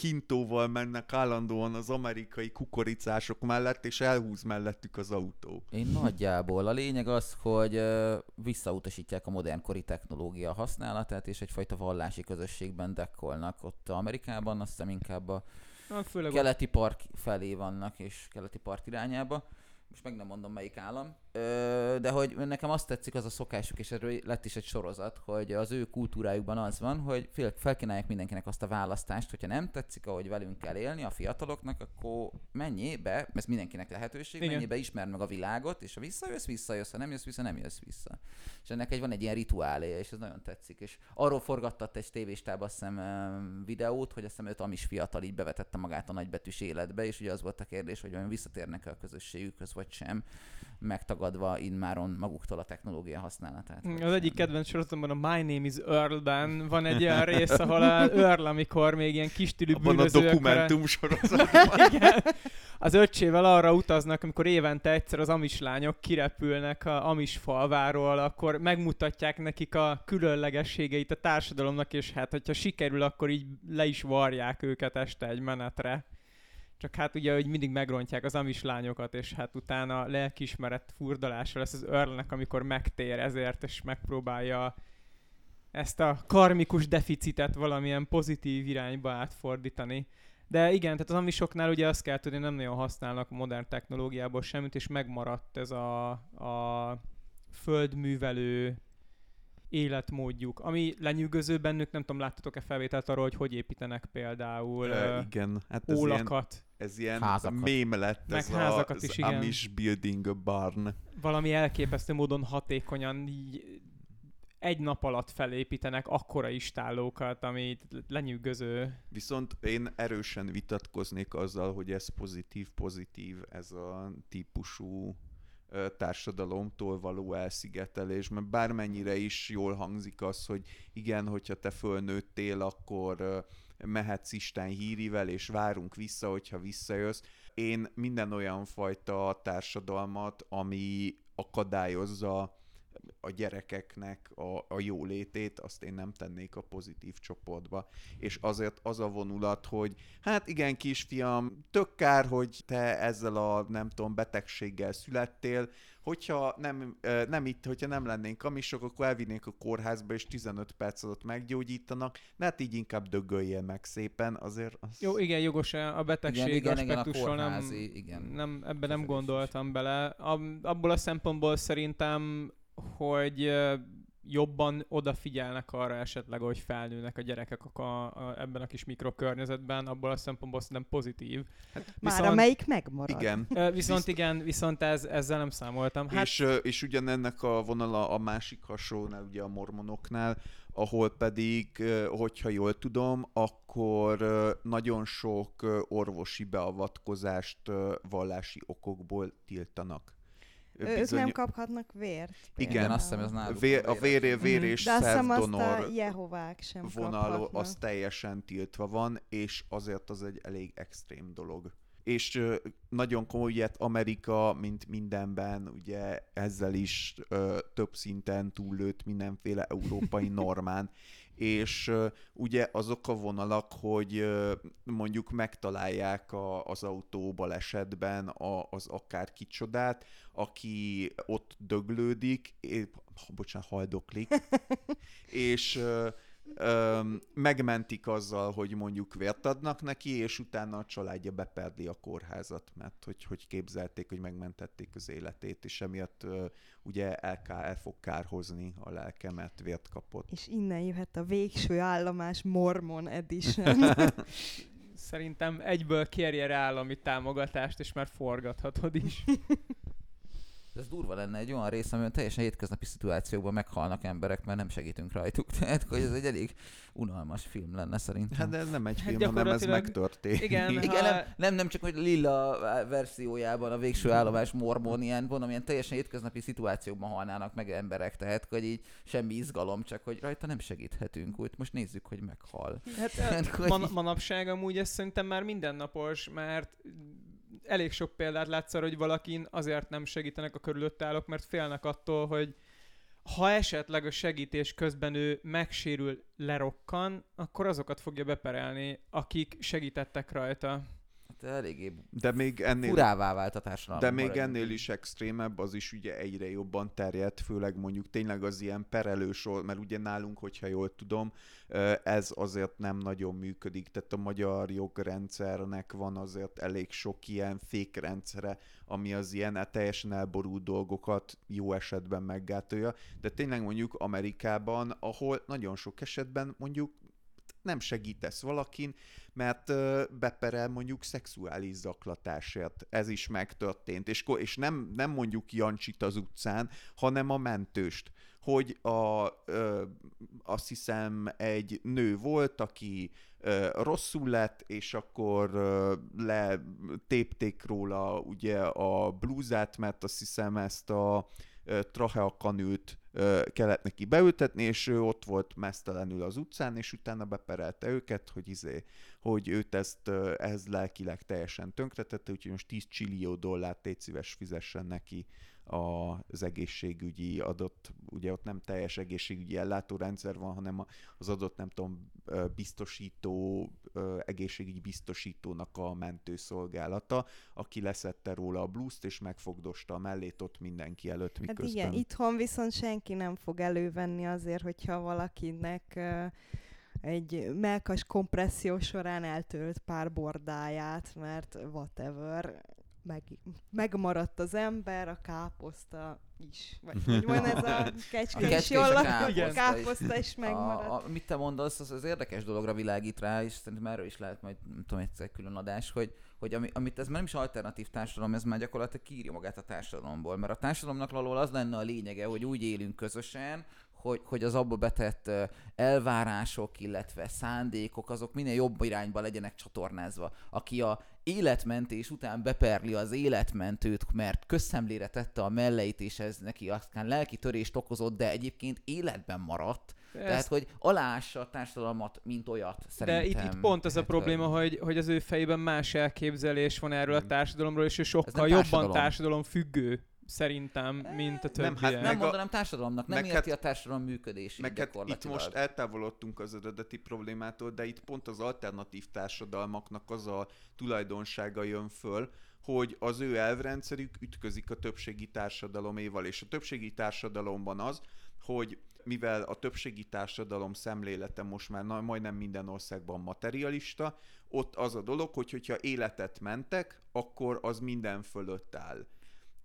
hintóval mennek állandóan az amerikai kukoricások mellett, és elhúz mellettük az autó. Én nagyjából. A lényeg az, hogy visszautasítják a modernkori technológia használatát, és egyfajta vallási közösségben dekkolnak. Ott Amerikában azt hiszem inkább a Főleg keleti park felé vannak, és keleti park irányába. Most meg nem mondom melyik állam. De hogy nekem azt tetszik az a szokásuk, és erről lett is egy sorozat, hogy az ő kultúrájukban az van, hogy felkínálják mindenkinek azt a választást, hogyha nem tetszik, ahogy velünk kell élni a fiataloknak, akkor menjél be, ez mindenkinek lehetőség, Igen. menjél be, ismerd meg a világot, és ha visszajössz, visszajössz, ha nem jössz vissza, nem jössz vissza. És ennek egy van egy ilyen rituáléja, és ez nagyon tetszik. És arról forgattat egy tévéstába azt hiszem videót, hogy azt hiszem öt amis fiatal így bevetette magát a nagybetűs életbe, és ugye az volt a kérdés, hogy vajon visszatérnek-e a közösségükhöz, vagy sem, megtagadva immáron maguktól a technológia használatát. Az egyik kedvenc sorozatomban a My Name is Earl-ben van egy olyan rész, ahol a Earl, amikor még ilyen kis tűlű Abban a dokumentum sorozatban. (laughs) Igen. Az öccsével arra utaznak, amikor évente egyszer az amis lányok kirepülnek a amis falváról, akkor megmutatják nekik a különlegességeit a társadalomnak, és hát, hogyha sikerül, akkor így le is varják őket este egy menetre. Csak hát ugye, hogy mindig megrontják az amis lányokat, és hát utána lelkismeret furdalása lesz az Earlnek, amikor megtér ezért, és megpróbálja ezt a karmikus deficitet valamilyen pozitív irányba átfordítani. De igen, tehát az amisoknál ugye azt kell tudni, nem nagyon használnak modern technológiából semmit, és megmaradt ez a, a földművelő életmódjuk, ami lenyűgöző bennük, nem tudom, láttatok-e felvételt arról, hogy hogy építenek például Ö, uh, igen, hát ez ilyen, ólakat, ez ilyen Házakat. mém lett, Meg ez házakat az is, igen. Amish building a barn. valami elképesztő módon hatékonyan így egy nap alatt felépítenek akkora istállókat, ami lenyűgöző. Viszont én erősen vitatkoznék azzal, hogy ez pozitív-pozitív, ez a típusú társadalomtól való elszigetelés, mert bármennyire is jól hangzik az, hogy igen, hogyha te fölnőttél, akkor mehetsz Isten hírivel, és várunk vissza, hogyha visszajössz. Én minden olyan fajta társadalmat, ami akadályozza a gyerekeknek a, a jólétét, azt én nem tennék a pozitív csoportba. És azért az a vonulat, hogy hát igen, kisfiam, tök kár, hogy te ezzel a nem tudom, betegséggel születtél, hogyha nem, nem itt, hogyha nem lennénk kamisok, akkor elvinnénk a kórházba, és 15 perc alatt meggyógyítanak, de hát így inkább dögöljél meg szépen, azért az... Jó, igen, jogos a betegség Igen, igen, igen, a aspektusról nem, kórházi, igen. nem, ebben nem gondoltam bele. Ab, abból a szempontból szerintem, hogy jobban odafigyelnek arra esetleg, hogy felnőnek a gyerekek a, a, ebben a kis mikrokörnyezetben, abból a szempontból szerintem pozitív. Már amelyik megmarad. Igen. Viszont igen, viszont ez, ezzel nem számoltam. Hát, Hát... És, és ugyanennek a vonala a másik hasonlónál, ugye a mormonoknál, ahol pedig, hogyha jól tudom, akkor nagyon sok orvosi beavatkozást vallási okokból tiltanak. Ö, Ők nem kaphatnak vért. Igen, például. azt hiszem, ez náluk Vér, a vér, véres. vér és De azt hiszem azt a szervdonor Jehovák sem vonal kaphatnak. az teljesen tiltva van, és azért az egy elég extrém dolog. És ö, nagyon komoly, ugye hát Amerika, mint mindenben, ugye ezzel is ö, több szinten túllőtt mindenféle európai normán, (laughs) és ugye azok a vonalak, hogy mondjuk megtalálják a, az autó balesetben a, az akár kicsodát, aki ott döglődik, épp, bocsánat, haldoklik, (laughs) és öm, megmentik azzal, hogy mondjuk vért adnak neki, és utána a családja beperli a kórházat, mert hogy, hogy képzelték, hogy megmentették az életét, és emiatt ö, ugye el, ká, el fog kárhozni a lelke, mert vért kapott. És innen jöhet a végső állomás Mormon Edition. (laughs) Szerintem egyből kérje rá állami támogatást, és már forgathatod is. (laughs) De ez durva lenne egy olyan rész, amiben teljesen hétköznapi szituációkban meghalnak emberek, mert nem segítünk rajtuk. (laughs) Tehát, hogy ez egy elég unalmas film lenne szerintem. Hát de ez nem egy Hát film, hanem ez megtörténik. Igen, Igen, ha- nem, nem, nem csak, hogy Lilla verziójában a végső állomás mormon ilyen, mondom, ilyen teljesen hétköznapi szituációkban halnának meg emberek, tehát hogy így semmi izgalom, csak hogy rajta nem segíthetünk, úgy most nézzük, hogy meghal. Hát (laughs) Tehát, eh, hogy- man- manapság amúgy ez szerintem már mindennapos, mert elég sok példát látsz arra, hogy valakin azért nem segítenek a körülötte állók, mert félnek attól, hogy ha esetleg a segítés közben ő megsérül, lerokkan, akkor azokat fogja beperelni, akik segítettek rajta. Hát eléggé De még ennél furává vált a társadalom. De még maradjunk ennél is extrémebb, az is ugye egyre jobban terjedt, főleg mondjuk tényleg az ilyen perelősor, mert ugye nálunk, hogyha jól tudom, ez azért nem nagyon működik, tehát a magyar jogrendszernek van azért elég sok ilyen fékrendszere, ami az ilyen hát teljesen elborult dolgokat jó esetben meggátolja, de tényleg mondjuk Amerikában, ahol nagyon sok esetben mondjuk nem segítesz valakin, mert beperel mondjuk szexuális zaklatásért. Ez is megtörtént. És, és nem, nem mondjuk Jancsit az utcán, hanem a mentőst. Hogy a, ö, azt hiszem egy nő volt, aki ö, rosszul lett, és akkor ö, letépték róla ugye a blúzát, mert azt hiszem ezt a tracheakanült kellett neki beültetni, és ő ott volt mesztelenül az utcán, és utána beperelte őket, hogy izé, hogy őt ezt, ehhez lelkileg teljesen tönkretette, úgyhogy most 10 csillió dollárt tégy szíves fizessen neki az egészségügyi adott, ugye ott nem teljes egészségügyi ellátórendszer van, hanem az adott, nem tudom, biztosító, egészségügyi biztosítónak a mentőszolgálata, aki leszette róla a blúzt, és megfogdosta a mellét ott mindenki előtt, miközben... Hát igen, itthon viszont senki nem fog elővenni azért, hogyha valakinek egy melkas kompresszió során eltölt pár bordáját, mert whatever, meg, megmaradt az ember, a káposzta is. Vagy (laughs) hogy van ez a kecskés jól a káposzta, káposzta is megmaradt. A, a, mit te mondasz, az, az érdekes dologra világít rá, és szerintem erről is lehet majd, nem tudom, egyszer külön adás, hogy, hogy ami, amit ez már nem is alternatív társadalom, ez már gyakorlatilag kiírja magát a társadalomból. Mert a társadalomnak való az lenne a lényege, hogy úgy élünk közösen, hogy, hogy az abba betett elvárások, illetve szándékok, azok minél jobb irányba legyenek csatornázva. Aki a életmentés után beperli az életmentőt, mert közszemlére tette a melleit, és ez neki aztán lelki törést okozott, de egyébként életben maradt, ezt... Tehát, hogy aláássa a társadalmat, mint olyat, szerintem. De itt, itt pont az a probléma, hogy, hogy az ő fejében más elképzelés van erről a társadalomról, és ő sokkal jobban társadalom. függő szerintem, mint a többiek. Nem, hát nem mondanám társadalomnak, nem érti hát, a társadalom működését meg hát itt most eltávolodtunk az eredeti problémától, de itt pont az alternatív társadalmaknak az a tulajdonsága jön föl, hogy az ő elvrendszerük ütközik a többségi társadaloméval, és a többségi társadalomban az, hogy mivel a többségi társadalom szemlélete most már na, majdnem minden országban materialista, ott az a dolog, hogy hogyha életet mentek, akkor az minden fölött áll.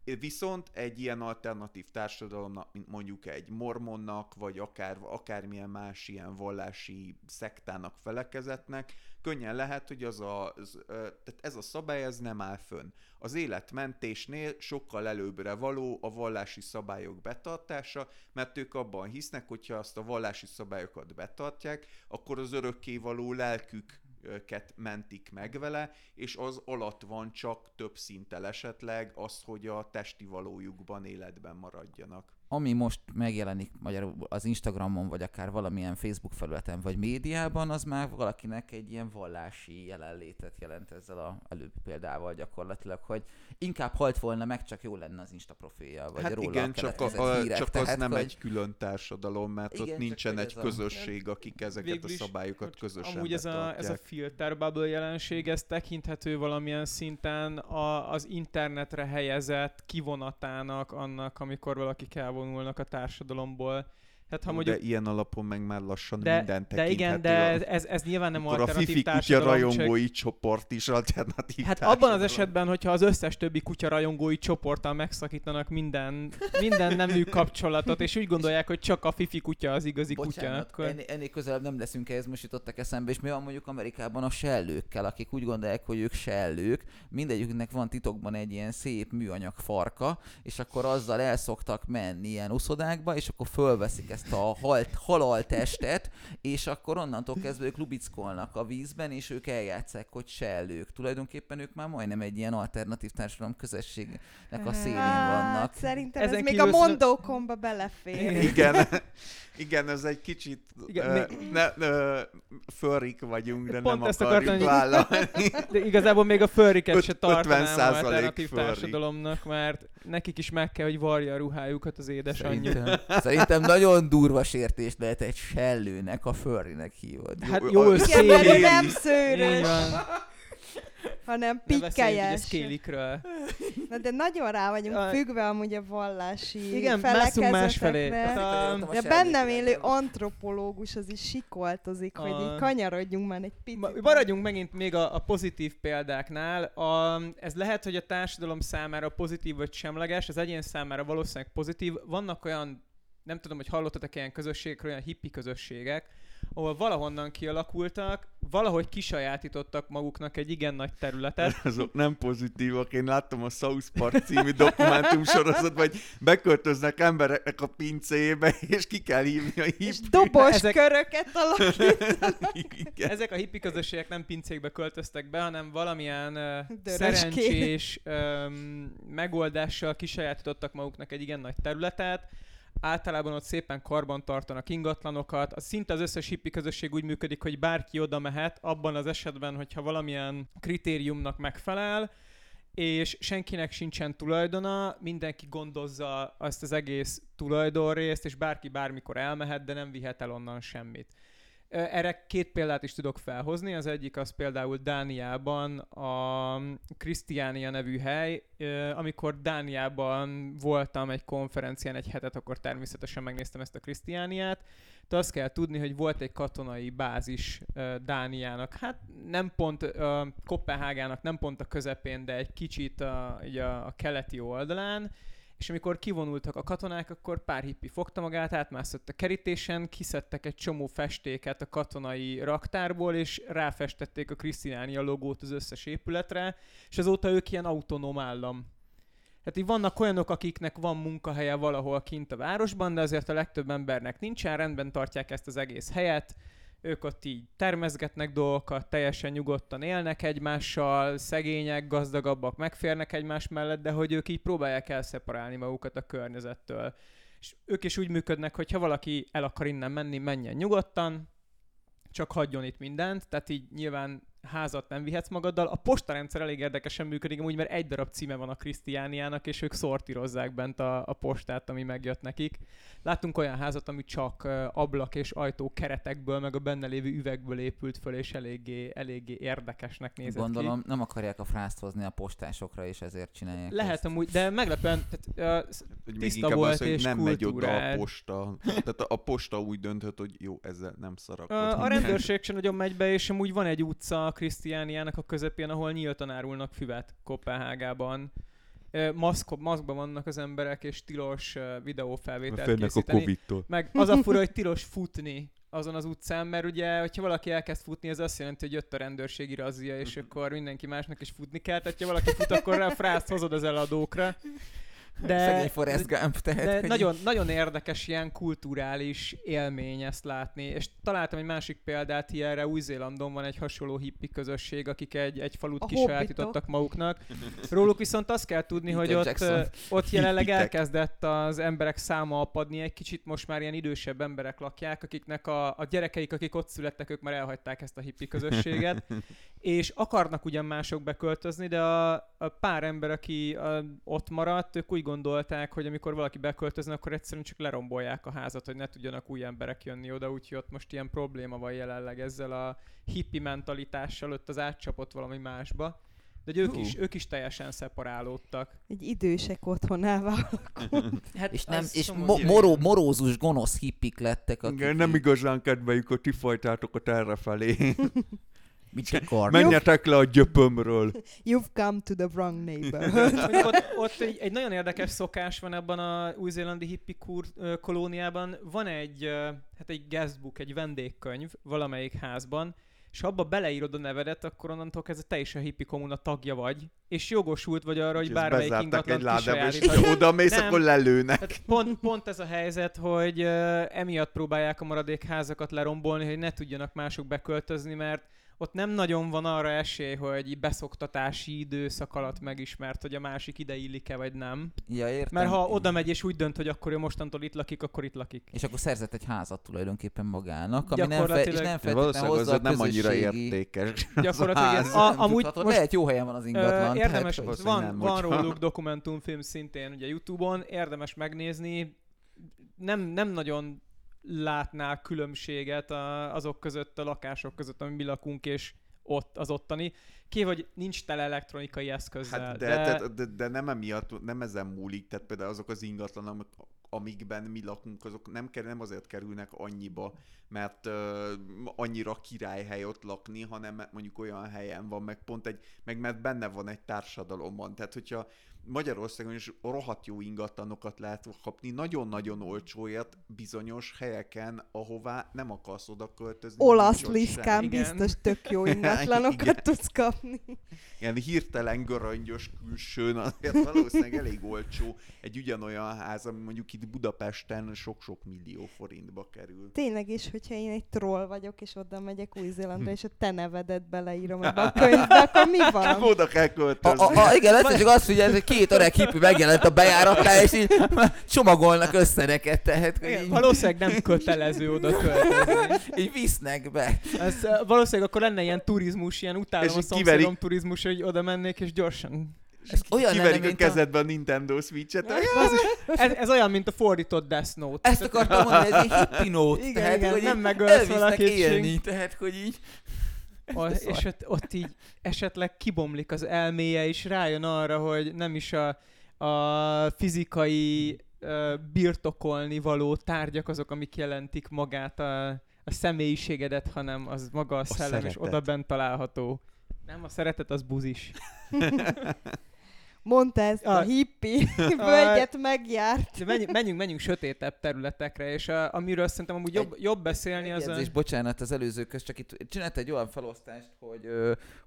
Viszont egy ilyen alternatív társadalomnak, mint mondjuk egy mormonnak, vagy akár, akármilyen más ilyen vallási szektának, felekezetnek, könnyen lehet, hogy az a, az, tehát ez a szabály ez nem áll fönn. Az életmentésnél sokkal előbbre való a vallási szabályok betartása, mert ők abban hisznek, hogyha azt a vallási szabályokat betartják, akkor az örökkévaló lelkük ket mentik meg vele, és az alatt van csak több szinttel esetleg az, hogy a testi valójukban életben maradjanak ami most megjelenik magyarul az Instagramon, vagy akár valamilyen Facebook felületen, vagy médiában, az már valakinek egy ilyen vallási jelenlétet jelent ezzel a előbbi példával gyakorlatilag, hogy inkább halt volna meg, csak jó lenne az Insta profilja, vagy hát róla igen, csak, a, a, hírek. csak az Tehát, nem hogy... egy külön társadalom, mert igen, ott nincsen egy közösség, a... akik ezeket a szabályokat közösen Amúgy ez a, ez a filter bubble jelenség, ez tekinthető valamilyen szinten a, az internetre helyezett kivonatának annak, amikor valaki kell elvonulnak a társadalomból. Hát, ha mondjuk... De ilyen alapon meg már lassan de, minden De igen, de ez, ez nyilván nem Akkor alternatív a fifi kutya rajongói csoport is alternatív Hát abban az esetben, hogyha az összes többi kutya rajongói csoporttal megszakítanak minden, minden nemű kapcsolatot, és úgy gondolják, hogy csak a fifi kutya az igazi Bocsánat, kutya. Ennél, ennél közelebb nem leszünk ehhez, most jutottak eszembe, és mi van mondjuk Amerikában a sellőkkel, akik úgy gondolják, hogy ők sellők, mindegyiknek van titokban egy ilyen szép műanyag farka, és akkor azzal el szoktak menni ilyen uszodákba, és akkor fölveszik ezt a halt, halal testet, és akkor onnantól kezdve ők lubickolnak a vízben, és ők eljátszák, hogy sellők. Tulajdonképpen ők már majdnem egy ilyen alternatív társadalom közösségnek a szélén hát, vannak. Szerintem Ezen ez még a mondókomba belefér. Igen. Igen, ez egy kicsit Igen, uh, ne, ne, fölrik vagyunk, de Pont nem ezt akarjuk vállalni. De igazából még a fölriket se tartanám alternatív fölrik. társadalomnak, mert nekik is meg kell, hogy varja a ruhájukat az édesanyjuk. Szerintem, szerintem nagyon durva sértés lehet egy sellőnek a fölrinek hívod. Hát jó, jó Igen, nem szőrös hanem pikkelyes. Szkélikről. Na de nagyon rá vagyunk a... függve amúgy a vallási Igen, mászunk másfelé. A... De bennem élő antropológus az is sikoltozik, a... hogy így kanyarodjunk már egy picit. Maradjunk megint még a, a pozitív példáknál. A, ez lehet, hogy a társadalom számára pozitív vagy semleges, az egyén számára valószínűleg pozitív. Vannak olyan nem tudom, hogy hallottatok ilyen közösségekről, olyan hippi közösségek, ahol valahonnan kialakultak, valahogy kisajátítottak maguknak egy igen nagy területet. (laughs) Azok nem pozitívak. Én láttam a South Park című dokumentum sorozat, hogy beköltöznek embereknek a pincébe, és ki kell hívni a hippi. És dobos Ezek... köröket alakítanak. (laughs) Ezek a hippi közösségek nem pincékbe költöztek be, hanem valamilyen uh, szerencsés um, megoldással kisajátítottak maguknak egy igen nagy területet, általában ott szépen karban tartanak ingatlanokat. A szinte az összes hippi közösség úgy működik, hogy bárki oda mehet, abban az esetben, hogyha valamilyen kritériumnak megfelel, és senkinek sincsen tulajdona, mindenki gondozza azt az egész tulajdonrészt, és bárki bármikor elmehet, de nem vihet el onnan semmit. Erre két példát is tudok felhozni. Az egyik az például Dániában a Krisztiánia nevű hely. Amikor Dániában voltam egy konferencián egy hetet, akkor természetesen megnéztem ezt a Krisztiániát. De azt kell tudni, hogy volt egy katonai bázis Dániának. Hát nem pont Kopenhágának, nem pont a közepén, de egy kicsit a, a, a keleti oldalán és amikor kivonultak a katonák, akkor pár hippi fogta magát, átmászott a kerítésen, kiszedtek egy csomó festéket a katonai raktárból, és ráfestették a Krisztinánia logót az összes épületre, és azóta ők ilyen autonóm állam. Hát így vannak olyanok, akiknek van munkahelye valahol kint a városban, de azért a legtöbb embernek nincsen, rendben tartják ezt az egész helyet, ők ott így termezgetnek dolgokat, teljesen nyugodtan élnek egymással, szegények, gazdagabbak megférnek egymás mellett, de hogy ők így próbálják elszeparálni magukat a környezettől. És ők is úgy működnek, hogy ha valaki el akar innen menni, menjen nyugodtan, csak hagyjon itt mindent, tehát így nyilván házat nem vihetsz magaddal. A postarendszer elég érdekesen működik, úgy, mert egy darab címe van a Krisztiániának, és ők szortírozzák bent a, a postát, ami megjött nekik. Láttunk olyan házat, ami csak ablak és ajtó keretekből, meg a benne lévő üvegből épült föl, és eléggé, eléggé érdekesnek nézett Gondolom, ki. nem akarják a frászt hozni a postásokra, és ezért csinálják Lehet ezt. amúgy, de meglepően tehát, uh, tiszta volt az, és nem megy oda a posta. Tehát a, posta úgy döntött, hogy jó, ezzel nem szarakodunk. A, a rendőrség sem nagyon megy be, és amúgy van egy utca a Krisztiániának a közepén, ahol nyíltan árulnak füvet Kopenhágában. Maszk, maszkban vannak az emberek, és tilos videófelvételt Fennek a készíteni. Covid-tól. Meg az a fura, hogy tilos futni azon az utcán, mert ugye, hogyha valaki elkezd futni, ez azt jelenti, hogy jött a rendőrségi razzia, és akkor mindenki másnak is futni kell. Tehát, ha valaki fut, akkor rá frászt hozod az eladókra. De, Szegény Forrest Gump, tehát, de hogy nagyon, nagyon érdekes ilyen kulturális élmény ezt látni, és találtam egy másik példát ilyenre, Új-Zélandon van egy hasonló hippi közösség, akik egy, egy falut A kisajátítottak maguknak. Róluk viszont azt kell tudni, hogy ott, ott jelenleg Hippitek. elkezdett az emberek száma apadni, egy kicsit most már ilyen idősebb emberek lakják, akiknek a, a gyerekeik, akik ott születtek, ők már elhagyták ezt a hippi közösséget, (laughs) és akarnak ugyan mások beköltözni, de a, a pár ember, aki a, ott maradt, ők úgy gondolták, hogy amikor valaki beköltözne, akkor egyszerűen csak lerombolják a házat, hogy ne tudjanak új emberek jönni oda, úgyhogy ott most ilyen probléma van jelenleg ezzel a hippi mentalitással, ott az átcsapott valami másba. De hogy ők, Hú. is, ők is teljesen szeparálódtak. Egy idősek otthonává. (laughs) Hát és, nem, és mo- moró, morózus, gonosz hippik lettek, akik Igen, nem igazán kedveljük a ti fajtátokat errefelé. (laughs) Mit akar? Menjetek le a gyöpömről. (laughs) You've come to the wrong neighborhood. Ott, ott egy, egy nagyon érdekes szokás van ebben a új-zélandi hippi kur, kolóniában. Van egy, hát egy guestbook, egy vendégkönyv valamelyik házban, és ha abba beleírod a nevedet, akkor onnantól kezdve te is a hippi kommuna tagja vagy, és jogosult vagy arra, hogy bármelyik ingatlan egy ládába, és oda mész, Nem. akkor lelőnek. Tehát pont, pont ez a helyzet, hogy uh, emiatt próbálják a maradék házakat lerombolni, hogy ne tudjanak mások beköltözni, mert ott nem nagyon van arra esély, hogy így beszoktatási időszak alatt megismert, hogy a másik ide illik-e vagy nem. Ja, értem. Mert ha oda megy és úgy dönt, hogy akkor ő mostantól itt lakik, akkor itt lakik. És akkor szerzett egy házat tulajdonképpen magának, ami nem, fe- és nem feltétlenül hozza a nem annyira értékes. (laughs) Gyakorlatilag igen. A, amúgy tudhatod, most Lehet jó helyen van az ingatlan. Ö, érdemes, tehát, van, nem, van róluk dokumentumfilm szintén ugye Youtube-on, érdemes megnézni. Nem, nem nagyon látnál különbséget a, azok között, a lakások között, ami mi lakunk, és ott az ottani. Ki, hogy nincs tele elektronikai eszközzel. Hát de, de, de, de, de nem emiatt, nem ezen múlik, tehát például azok az ingatlanok, amikben mi lakunk, azok nem, kerül, nem azért kerülnek annyiba, mert uh, annyira királyhely ott lakni, hanem mondjuk olyan helyen van, meg pont egy, meg mert benne van egy társadalomban. Tehát, hogyha Magyarországon is rohadt jó ingatlanokat lehet kapni, nagyon-nagyon olcsóért bizonyos helyeken, ahová nem akarsz oda költözni. Olasz liszkán Igen. biztos tök jó (laughs) ingatlanokat Igen. tudsz kapni. ilyen hirtelen göröngyös külsőn, azért valószínűleg elég olcsó egy ugyanolyan ház, ami mondjuk itt Budapesten sok-sok millió forintba kerül. Tényleg is, hogyha én egy troll vagyok, és oda megyek Hm. Új-Zélandra, és a te nevedet beleírom ebbe a könyvbe, akkor mi Csak van? oda kell A, költözni. a, a, igen, egyszer csak azt figyelj, hogy két öreg hippi megjelent a bejáratnál, és így csomagolnak össze neked, tehát Igen, így, valószínűleg nem kötelező oda költözni. így visznek be. Ez, valószínűleg akkor lenne ilyen turizmus, ilyen utálom És a szomszédom kiverik. turizmus, hogy oda mennék és gyorsan Ez olyan lenne, Kiverik a mint a... kezedbe a Nintendo Switch-et. Ez, ez olyan, mint a fordított Death Note. Ezt akartam mondani, ez egy hippie note. Igen, tehát, igen, hogy nem megölsz elvisznek valakit, élni, tehát, hogy így... A, és ott, ott így esetleg kibomlik az elméje, és rájön arra, hogy nem is a, a fizikai ö, birtokolni való tárgyak azok, amik jelentik magát a, a személyiségedet, hanem az maga a, A szellem, és szeretet. oda bent található. Nem, a szeretet az buzis. (laughs) Mondta ezt a Ah. hippi, (laughs) völgyet megjárt. De menjünk, menjünk, menjünk sötétebb területekre, és a, amiről szerintem amúgy jobb, jobb beszélni, az a... Megjegyzés, bocsánat, az előző köz, csak itt csinált egy olyan felosztást, hogy,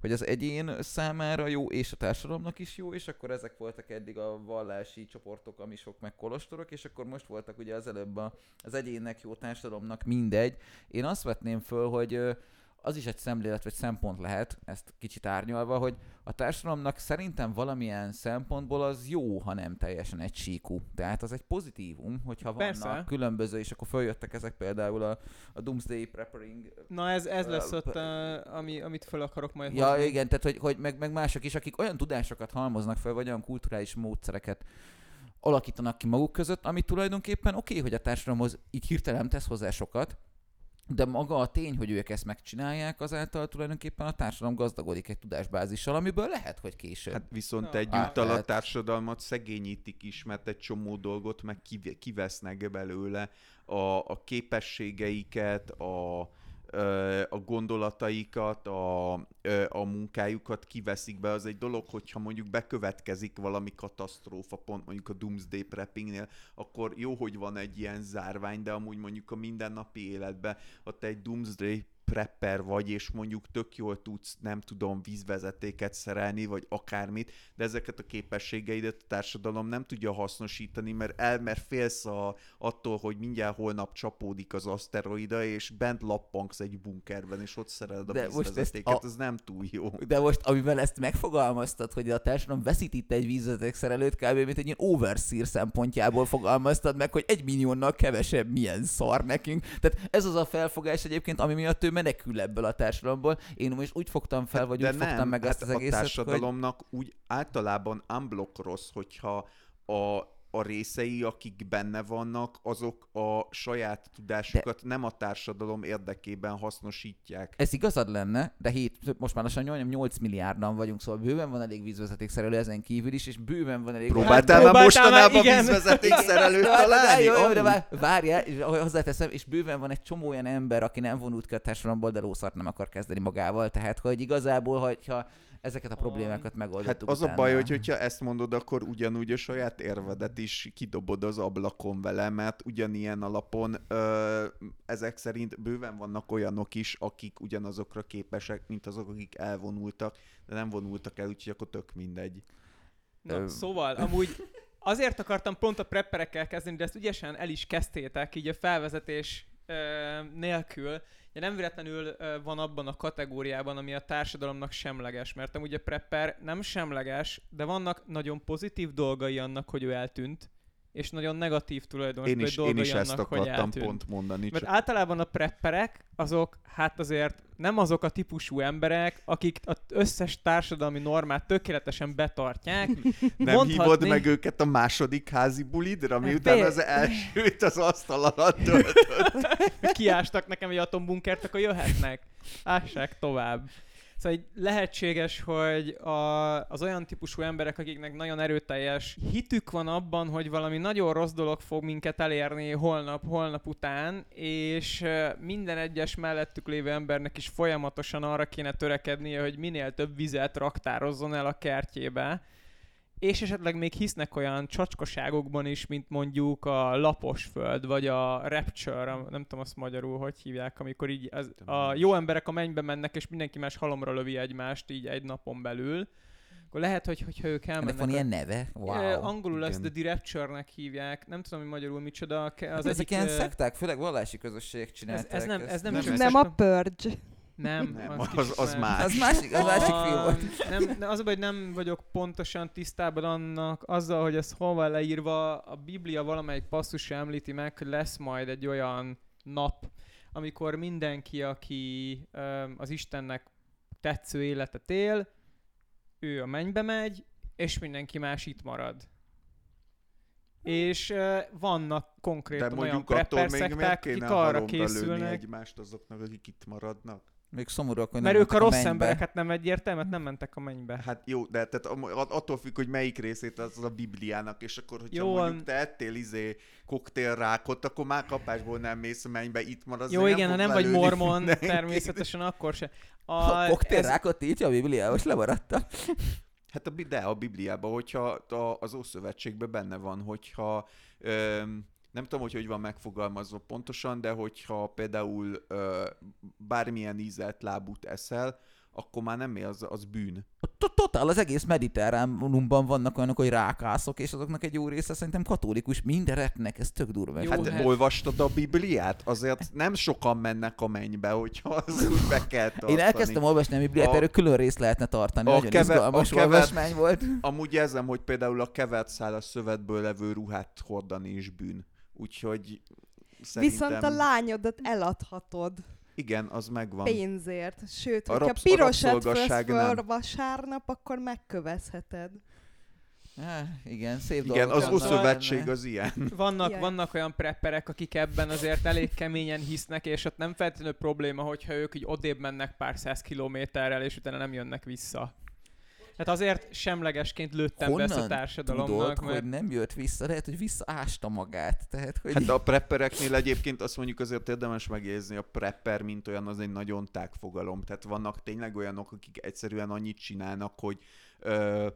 hogy az egyén számára jó, és a társadalomnak is jó, és akkor ezek voltak eddig a vallási csoportok, amisok meg kolostorok, és akkor most voltak ugye az előbb a, az egyénnek jó, társadalomnak mindegy. Én azt vetném föl, hogy az is egy szemlélet vagy szempont lehet, ezt kicsit árnyalva, hogy a társadalomnak szerintem valamilyen szempontból az jó, ha nem teljesen egy síkú. Tehát az egy pozitívum, hogyha vannak Persze. különböző, és akkor följöttek ezek például a, a Doomsday Preparing. Na ez, ez lesz ott, uh, ami, amit föl akarok majd Ja, hozni. igen, tehát hogy, hogy meg, meg mások is, akik olyan tudásokat halmoznak fel, vagy olyan kulturális módszereket alakítanak ki maguk között, amit tulajdonképpen oké, okay, hogy a társadalomhoz így hirtelen tesz hozzá sokat, de maga a tény, hogy ők ezt megcsinálják, azáltal tulajdonképpen a társadalom gazdagodik egy tudásbázissal, amiből lehet, hogy később. Hát viszont Na, egyúttal a társadalmat szegényítik is, mert egy csomó dolgot meg kiv- kivesznek belőle, a, a képességeiket, a, a gondolataikat, a, a munkájukat kiveszik be. Az egy dolog, hogyha mondjuk bekövetkezik valami katasztrófa, pont mondjuk a Doomsday Preppingnél, akkor jó, hogy van egy ilyen zárvány, de amúgy mondjuk a mindennapi életben ott egy Doomsday prepper vagy, és mondjuk tök jól tudsz, nem tudom, vízvezetéket szerelni, vagy akármit, de ezeket a képességeidet a társadalom nem tudja hasznosítani, mert el, mert félsz a, attól, hogy mindjárt holnap csapódik az aszteroida, és bent lappangsz egy bunkerben, és ott szereled a De most vízvezetéket, a- az nem túl jó. De most, amivel ezt megfogalmaztad, hogy a társadalom veszít itt egy vízvezetékszerelőt, kb. mint egy ilyen overseer szempontjából fogalmaztad meg, hogy egy milliónnal kevesebb milyen szar nekünk. Tehát ez az a felfogás egyébként, ami miatt ő menekül ebből a társadalomból. Én most úgy fogtam fel, vagy De úgy fogtam meg hát ezt az a egészet, hogy... társadalomnak úgy általában unblock rossz, hogyha a, a részei, akik benne vannak, azok a saját tudásukat nem a társadalom érdekében hasznosítják. Ez igazad lenne, de hét, most már lassan 8 milliárdan vagyunk, szóval bőven van elég vízvezetékszerelő ezen kívül is, és bőven van elég... Próbáltál már próbáltál mostanában már, igen. vízvezeték szerelőt De várj, találni? jó, jó, de várj, várjál, és hozzáteszem, és bőven van egy csomó olyan ember, aki nem vonult ki a társadalomból, de lószart nem akar kezdeni magával, tehát hogy igazából, hogyha ezeket a problémákat megoldottuk Hát az a utána- baj, hogy hogyha ezt mondod, akkor ugyanúgy a saját érvedet is kidobod az ablakon vele, mert ugyanilyen alapon ö, ezek szerint bőven vannak olyanok is, akik ugyanazokra képesek, mint azok, akik elvonultak, de nem vonultak el, úgyhogy akkor tök mindegy. Na, Ö, szóval, amúgy azért akartam pont a prepperekkel kezdeni, de ezt ügyesen el is kezdtétek, így a felvezetés ö, nélkül. Nem véletlenül van abban a kategóriában, ami a társadalomnak semleges, mert amúgy a prepper nem semleges, de vannak nagyon pozitív dolgai annak, hogy ő eltűnt, és nagyon negatív Én tulajdonképpen is, én is ezt annak, akartam pont mondani. Mert Csak... általában a prepperek, azok hát azért nem azok a típusú emberek, akik az összes társadalmi normát tökéletesen betartják. Nem mondhatni- hívod meg őket a második házi bulidra, miután Fél- az elsőt az asztal alatt töltött. (laughs) Kiástak nekem egy atombunkert, akkor jöhetnek. Ássák tovább. Szóval így lehetséges, hogy a, az olyan típusú emberek, akiknek nagyon erőteljes hitük van abban, hogy valami nagyon rossz dolog fog minket elérni holnap, holnap után, és minden egyes mellettük lévő embernek is folyamatosan arra kéne törekednie, hogy minél több vizet raktározzon el a kertjébe, és esetleg még hisznek olyan csacskaságokban is, mint mondjuk a lapos föld, vagy a rapture, a- nem tudom azt magyarul, hogy hívják, amikor így az, a jó emberek a mennybe mennek, és mindenki más halomra lövi egymást így egy napon belül. Akkor lehet, hogy hogyha ők elmennek... Ennek van ilyen neve? Wow. angolul ezt. The Rapture-nek hívják, nem tudom, hogy magyarul micsoda. Az Hát ezek egyik, ilyen szekták, főleg vallási közösségek ez, csinálták. ez, nem, ez nem, nem ez- Nem a Purge. Nem, Nem, kicsit az- az más. Az másik, az másik film volt. Nem, ne- az a baj, hogy nem vagyok pontosan tisztában annak azzal, hogy ez hol van leírva. A Biblia valamelyik passzus említi meg, hogy lesz majd egy olyan nap, amikor mindenki, aki öm, az Istennek tetsző életet él, ő a mennybe megy, és mindenki más itt marad. És uh, vannak De konkrétan olyan mondjuk attól prepper még miért szekták, kéne akik arra készülnek, egymást azoknak, akik itt maradnak? Még szomorúak, hogy mert nem ők a rossz mennybe. emberek, hát nem egyértelmű, hát nem mentek a mennybe. Hát jó, de tehát attól függ, hogy melyik részét az a Bibliának, és akkor, hogyha Jó, mondjuk te ettél izé koktélrákot, akkor már kapásból nem mész a mennybe, itt maradsz. Jó, igen, ha nem vagy mormon, mindenkit. természetesen akkor se. A, A koktélrákot tiltja a Biblia, most lemaradtam. Hát a, de a Bibliában, hogyha a, az Ószövetségben benne van, hogyha öm, nem tudom, hogy hogy van megfogalmazva pontosan, de hogyha például ö, bármilyen ízelt lábút eszel, akkor már nem az, az bűn. To- Totál az egész mediterránumban vannak olyanok, hogy rákászok, és azoknak egy jó része szerintem katolikus, mindeneknek, ez tök durva. Jó, hát, hát- olvastad a Bibliát? Azért nem sokan mennek a mennybe, hogyha az úgy be kell tartani. Én elkezdtem olvasni a Bibliát, A- erről külön részt lehetne tartani. a Nagyon keve- izgalmas a keve- olvasmány volt. Amúgy érzem, hogy például a kevert szálas szövetből levő ruhát hordani is bűn. Úgyhogy szerintem... Viszont a lányodat eladhatod Igen, az megvan. pénzért. Sőt, A hogyha rabsz- a pirosat föl vasárnap, akkor megkövezheted. Há, igen, szép Igen, az benne. az ilyen. Vannak, Ilyen. vannak olyan prepperek, akik ebben azért elég keményen hisznek, és ott nem feltétlenül probléma, hogyha ők így odébb mennek pár száz kilométerrel, és utána nem jönnek vissza. Tehát azért semlegesként lőttem be ezt a Honnan társadalomnak, tudod, mert hogy nem jött vissza, lehet, hogy visszaásta magát. Tehát, hogy... Hát a preppereknél egyébként azt mondjuk azért érdemes megjegyezni, a prepper, mint olyan, az egy nagyon tág fogalom. Tehát vannak tényleg olyanok, akik egyszerűen annyit csinálnak, hogy ö,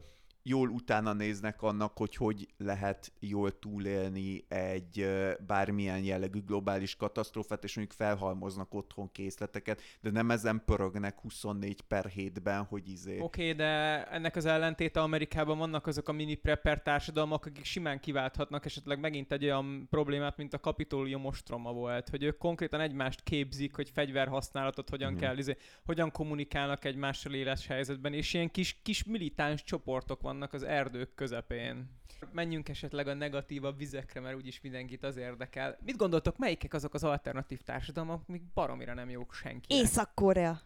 jól utána néznek annak, hogy hogy lehet jól túlélni egy bármilyen jellegű globális katasztrófát, és mondjuk felhalmoznak otthon készleteket, de nem ezen pörögnek 24 per 7-ben, hogy izé... Oké, okay, de ennek az ellentéte Amerikában vannak azok a mini prepper társadalmak, akik simán kiválthatnak esetleg megint egy olyan problémát, mint a kapitólium ostroma volt, hogy ők konkrétan egymást képzik, hogy fegyverhasználatot hogyan Mhm. kell, izé, hogyan kommunikálnak egymással éles helyzetben, és ilyen kis, kis militáns csoportok vannak az erdők közepén. Menjünk esetleg a negatívabb vizekre, mert úgyis mindenkit az érdekel. Mit gondoltok, melyikek azok az alternatív társadalmak, amik baromira nem jók senkinek? Észak-Korea.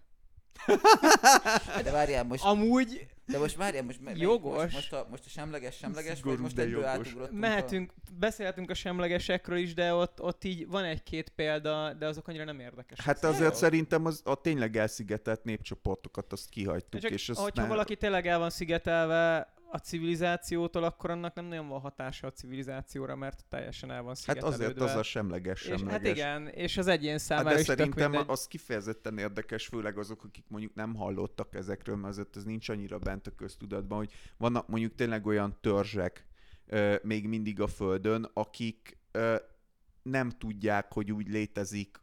(laughs) De várjál, most, Amúgy de most várjál, most, me- Jogos. most, most, a, most a semleges, semleges, Szigorú, vagy most egyből jogos. átugrottunk Mehetünk, beszélhetünk a semlegesekről is, de ott, ott így van egy-két példa, de azok annyira nem érdekesek. Hát azért jó. szerintem az, a tényleg elszigetelt népcsoportokat azt kihagytuk, Csak, és azt hogyha ne... valaki tényleg el van szigetelve a civilizációtól, akkor annak nem nagyon van hatása a civilizációra, mert teljesen el van Hát azért az a semleges, és, semleges. hát igen, és az egyén számára Hát de is szerintem mindegy. az kifejezetten érdekes, főleg azok, akik mondjuk nem hallottak ezekről, mert azért ez nincs annyira bent a köztudatban, hogy vannak mondjuk tényleg olyan törzsek ö, még mindig a Földön, akik ö, nem tudják, hogy úgy létezik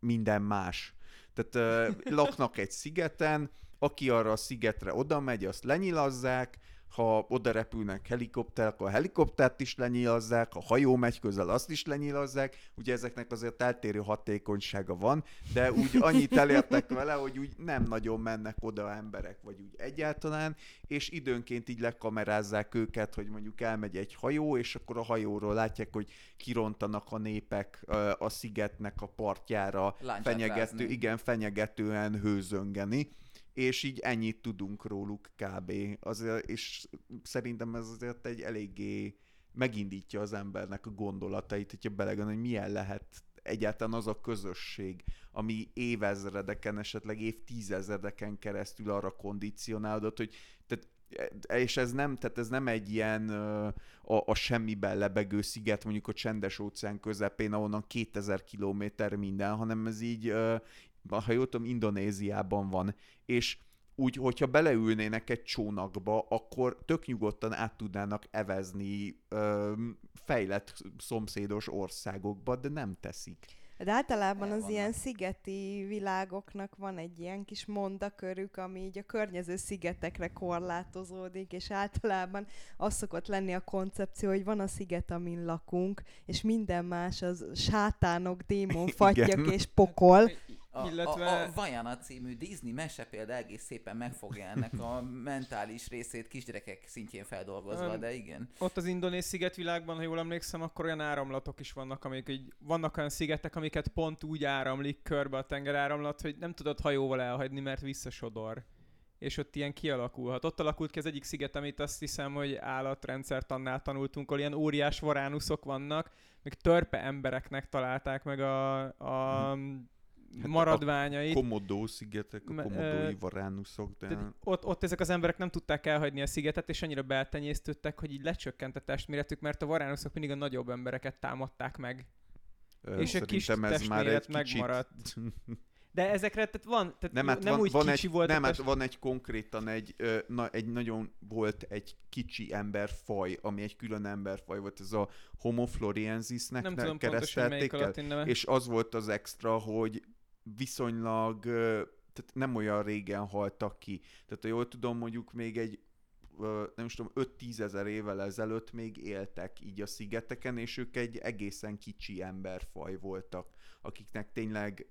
minden más. Tehát ö, laknak egy szigeten, aki arra a szigetre oda megy, azt lenyilazzák, ha oda repülnek helikopter, akkor a helikoptert is lenyilazzák, ha hajó megy közel, azt is lenyilazzák. Ugye ezeknek azért eltérő hatékonysága van, de úgy (laughs) annyit elértek vele, hogy úgy nem nagyon mennek oda emberek, vagy úgy egyáltalán, és időnként így lekamerázzák őket, hogy mondjuk elmegy egy hajó, és akkor a hajóról látják, hogy kirontanak a népek a szigetnek a partjára, Láncsát fenyegető, rázni. igen, fenyegetően hőzöngeni és így ennyit tudunk róluk kb. Azért, és szerintem ez azért egy eléggé megindítja az embernek a gondolatait, hogyha belegondol, hogy milyen lehet egyáltalán az a közösség, ami évezredeken, esetleg évtizedeken keresztül arra kondicionálódott, hogy tehát és ez nem, tehát ez nem egy ilyen a, a semmiben lebegő sziget, mondjuk a csendes óceán közepén, ahonnan 2000 kilométer minden, hanem ez így, ha jól tudom, Indonéziában van, és úgy, hogyha beleülnének egy csónakba, akkor tök nyugodtan át tudnának evezni ö, fejlett szomszédos országokba, de nem teszik. De általában El az vannak. ilyen szigeti világoknak van egy ilyen kis mondakörük, ami így a környező szigetekre korlátozódik, és általában az szokott lenni a koncepció, hogy van a sziget, amin lakunk, és minden más az sátánok, démonfattyak (laughs) Igen. és pokol. A, Illetve- a, a Vajana című Disney mese például egész szépen megfogja ennek a (laughs) mentális részét kisgyerekek szintjén feldolgozva, de igen. Ott az indonéz szigetvilágban, ha jól emlékszem, akkor olyan áramlatok is vannak, amik így, vannak olyan szigetek, amiket pont úgy áramlik körbe a tengeráramlat, hogy nem tudod hajóval elhagyni, mert visszasodor. és ott ilyen kialakulhat. Ott alakult ki az egyik sziget, amit azt hiszem, hogy állatrendszertannál tanultunk, ahol ilyen óriás varánuszok vannak, meg törpe embereknek találták meg a, a Hát maradványait. Komodó szigetek, a komodói varánuszok, de... Ott, ott ezek az emberek nem tudták elhagyni a szigetet, és annyira beltenyésztődtek, hogy így lecsökkent a testméretük, mert a varánuszok mindig a nagyobb embereket támadták meg. Ö, És a kis testméret megmaradt. (laughs) De ezekre, tehát van, tehát Nem, hát nem van, úgy van kicsi egy, volt nem, a hát test... van egy konkrétan egy, ö, na, egy nagyon volt egy kicsi emberfaj, ami egy külön emberfaj volt, ez a Homo floriensisnek nem ne- tudom pontosan el, és az volt az extra, hogy viszonylag, tehát nem olyan régen haltak ki. Tehát ha jól tudom, mondjuk még egy nem is tudom, 5-10 ezer évvel ezelőtt még éltek így a szigeteken, és ők egy egészen kicsi emberfaj voltak, akiknek tényleg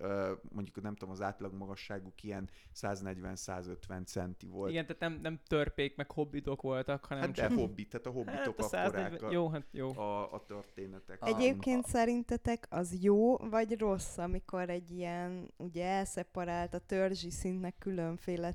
mondjuk nem tudom, az átlag magasságuk ilyen 140-150 centi volt. Igen, tehát nem, nem törpék, meg hobbitok voltak, hanem hát de csak... hobbit, tehát a hobbitok hát a akkorák 140... a, Jó, hát jó. a, a történetek. Egyébként szerintetek az jó vagy rossz, amikor egy ilyen ugye elszeparált a törzsi szintnek különféle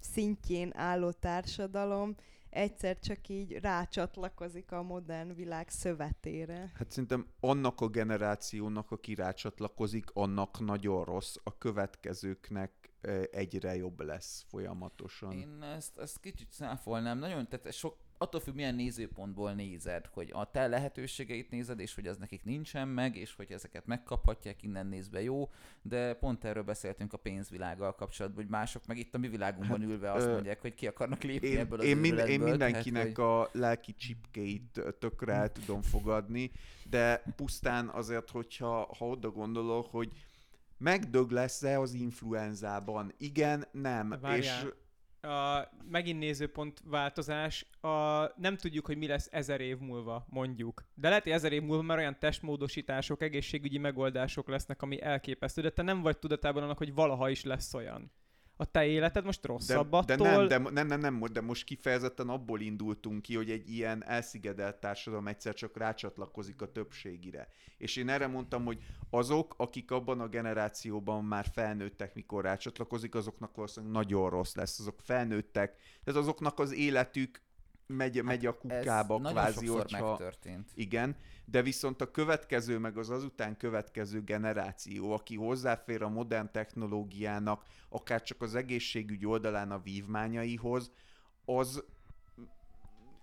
szintjén álló társadalom egyszer csak így rácsatlakozik a modern világ szövetére. Hát szerintem annak a generációnak, aki rácsatlakozik, annak nagyon rossz, a következőknek ö, egyre jobb lesz folyamatosan. Én ezt, ezt kicsit száfolnám. Nagyon, tehát sok, attól függ, milyen nézőpontból nézed, hogy a te lehetőségeit nézed, és hogy az nekik nincsen meg, és hogy ezeket megkaphatják, innen nézve jó, de pont erről beszéltünk a pénzvilággal kapcsolatban, hogy mások meg itt a mi világunkban Hát, ülve azt ö, mondják, hogy ki akarnak lépni Én, ebből az én, mind, én mindenkinek tehát, a lelki csipkeit tökre el tudom fogadni, de pusztán azért, hogyha ha oda gondolok, hogy megdög lesz-e az influenzában? Igen, nem. Várjál. És a megint nézőpont változás, a, nem tudjuk, hogy mi lesz ezer év múlva, mondjuk. De lehet, hogy ezer év múlva már olyan testmódosítások, egészségügyi megoldások lesznek, ami elképesztő, de te nem vagy tudatában annak, hogy valaha is lesz olyan. A te életed most de, rosszabb de attól. nem, de, nem, nem, nem, de most kifejezetten abból indultunk ki, hogy egy ilyen elszigedelt társadalom egyszer csak rácsatlakozik a többségire. És én erre mondtam, hogy azok, akik abban a generációban már felnőttek, mikor rácsatlakozik, azoknak valószínűleg nagyon rossz lesz. Azok felnőttek, tehát azoknak az életük megy, megy a ez kukába nagyon kvázi, sokszor hogyha... megtörtént. Igen, de viszont a következő, meg az azután következő generáció, aki hozzáfér a modern technológiának, akár csak az egészségügy oldalán a vívmányaihoz, az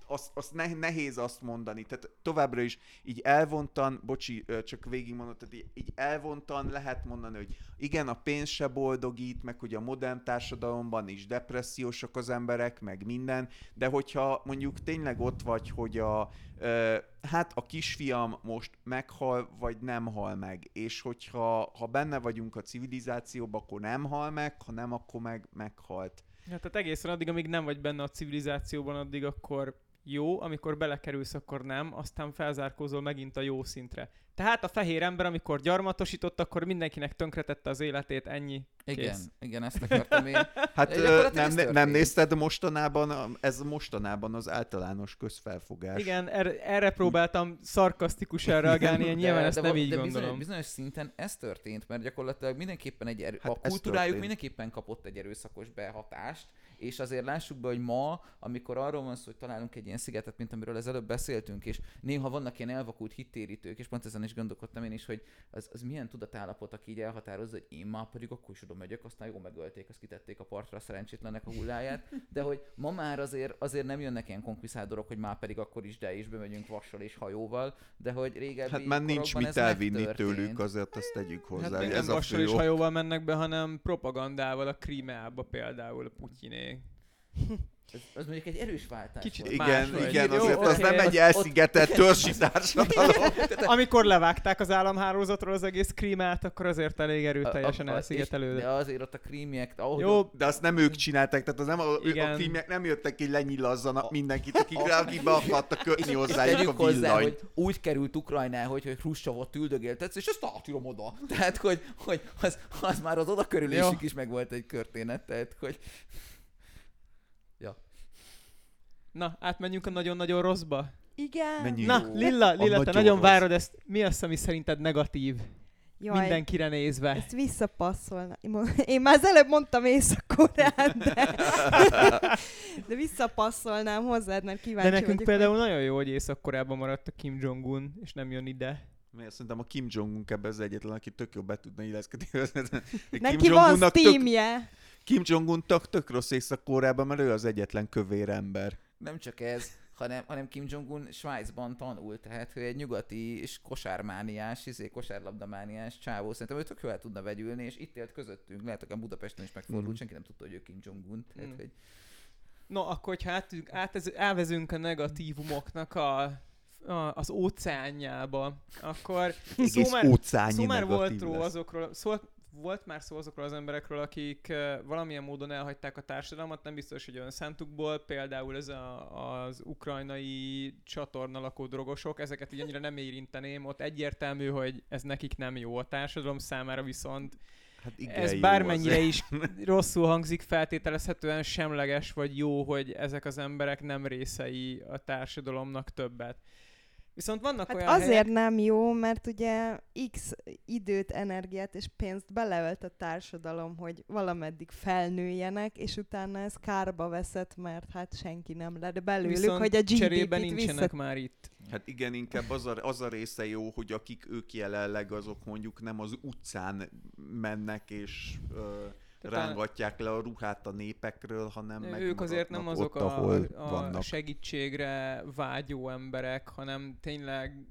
azt, azt ne, nehéz azt mondani. Tehát továbbra is így elvontan, bocsi, csak végigmondod, tehát így, elvontan lehet mondani, hogy igen, a pénz se boldogít, meg hogy a modern társadalomban is depressziósak az emberek, meg minden, de hogyha mondjuk tényleg ott vagy, hogy a, hát a kisfiam most meghal, vagy nem hal meg, és hogyha ha benne vagyunk a civilizációban, akkor nem hal meg, ha nem, akkor meg meghalt. Ja, tehát egészen addig, amíg nem vagy benne a civilizációban, addig akkor jó, amikor belekerülsz, akkor nem, aztán felzárkózol megint a jó szintre. Tehát a fehér ember, amikor gyarmatosított, akkor mindenkinek tönkretette az életét, ennyi. Igen, Kész. igen, ezt akartam én. (laughs) Hát De ö, nem, nem nézted mostanában, ez mostanában az általános közfelfogás. Igen, erre, erre próbáltam szarkasztikusan reagálni, én (laughs) nyilván ezt nem val- így de gondolom. Bizonyos, bizonyos szinten ez történt, mert gyakorlatilag mindenképpen egy erő, Hát a kultúrájuk mindenképpen kapott egy erőszakos behatást, és azért lássuk be, hogy ma, amikor arról van szó, hogy találunk egy ilyen szigetet, mint amiről az előbb beszéltünk, és néha vannak ilyen elvakult hittérítők, és pont ezen is gondolkodtam én is, hogy az, az milyen tudatállapot, aki így elhatározza, hogy én már pedig akkor is oda megyek, aztán jó megölték, azt kitették a partra a szerencsétlenek a hulláját, de hogy ma már azért, azért nem jönnek ilyen konkviszádorok, hogy már pedig akkor is de is bemegyünk vassal és hajóval, de hogy régebbi Hát már nincs mit ez elvinni megtörtént. tőlük, azért azt tegyük hozzá. Hát ez nem a vassal és hajóval mennek be, hanem propagandával a Krímeába például a Putyinék. (laughs) Ez, az mondjuk egy erős váltás Kicsit volt. más Igen, vagy. igen, Jó, azért az oké, nem egy elszigetelt törzsi (laughs) társadalom. Amikor levágták az államhálózatról az egész Krímát, akkor azért elég A- erőteljesen a- és- elszigetelődött. De azért ott a krímiek, ahogy Jó, ott- De azt nem ők csinálták, tehát az nem a, Igen. a krímiek nem jöttek ki, lenyilazzanak A- mindenkit, akik, akik be akartak kötni hozzájuk a hozzá, villanyt. hogy úgy került Ukrajnához, hogy, hogy Hruscsovot üldögéltetsz, és ezt átírom oda. Tehát, hogy, hogy az, az már az odakörülésük Jó. is meg volt egy történet, tehát, hogy. Na, átmenjünk a nagyon-nagyon rosszba. Igen. Menjünk. Na, Jó. Lilla, A Lilla, te nagyon nagyon rossz. várod ezt. Mi az, ami szerinted negatív? Jaj, Mindenkire nézve. ezt visszapasszolna. Én már az előbb mondtam észak de, (laughs) de visszapasszolnám hozzád, mert kíváncsi De nekünk vagyok, például nagyon jó, hogy észak maradt a Kim Jong-un, és nem jön ide. Mert szerintem a Kim Jong-un ebben az egyetlen, aki tök jó be tudna illeszkedni. (laughs) hogy neki van tök, Steamje. Kim Jong-un tök, tök rossz észak mert ő az egyetlen kövér ember. Nem csak ez, hanem, hanem Kim Jong-un Svájcban tanul, tehát ő egy nyugati és kosármániás, izé, kosárlabdamániás csávó, szerintem ő tök jól el tudna vegyülni, és itt élt közöttünk, lehet, hogy a Budapesten is megfordult, Mhm. senki nem tudta, hogy ő Kim Jong-un, tehát, Mhm. hogy No, akkor, hogyha átünk, átez, elvezünk a negatívumoknak a, a, az óceánjába, akkor szó már, szó már volt, ró azokról, szó, volt már szó azokról az emberekről, akik valamilyen módon elhagyták a társadalmat, nem biztos, hogy önszántukból, például ez a, az ukrajnai csatorna lakó drogosok, ezeket így annyira nem érinteném, ott egyértelmű, hogy ez nekik nem jó a társadalom számára, viszont Hát igen, ez bármennyire azért. (laughs) is rosszul hangzik, feltételezhetően semleges vagy jó, hogy ezek az emberek nem részei a társadalomnak többet. Viszont vannak Hát olyan azért helyek, nem jó, mert ugye x időt, energiát és pénzt beleölt a társadalom, hogy valameddig felnőjenek, és utána ez kárba veszett, mert hát senki nem lett belőlük, viszont hogy a cserében GDP-t nincsenek vissza... már itt. Hát igen, inkább az a, az a része jó, hogy akik ők jelenleg, azok mondjuk nem az utcán mennek és ö, rángatják le a ruhát a népekről, hanem ők azért nem azok ott, a, ahol a vannak. segítségre vágyó emberek, hanem tényleg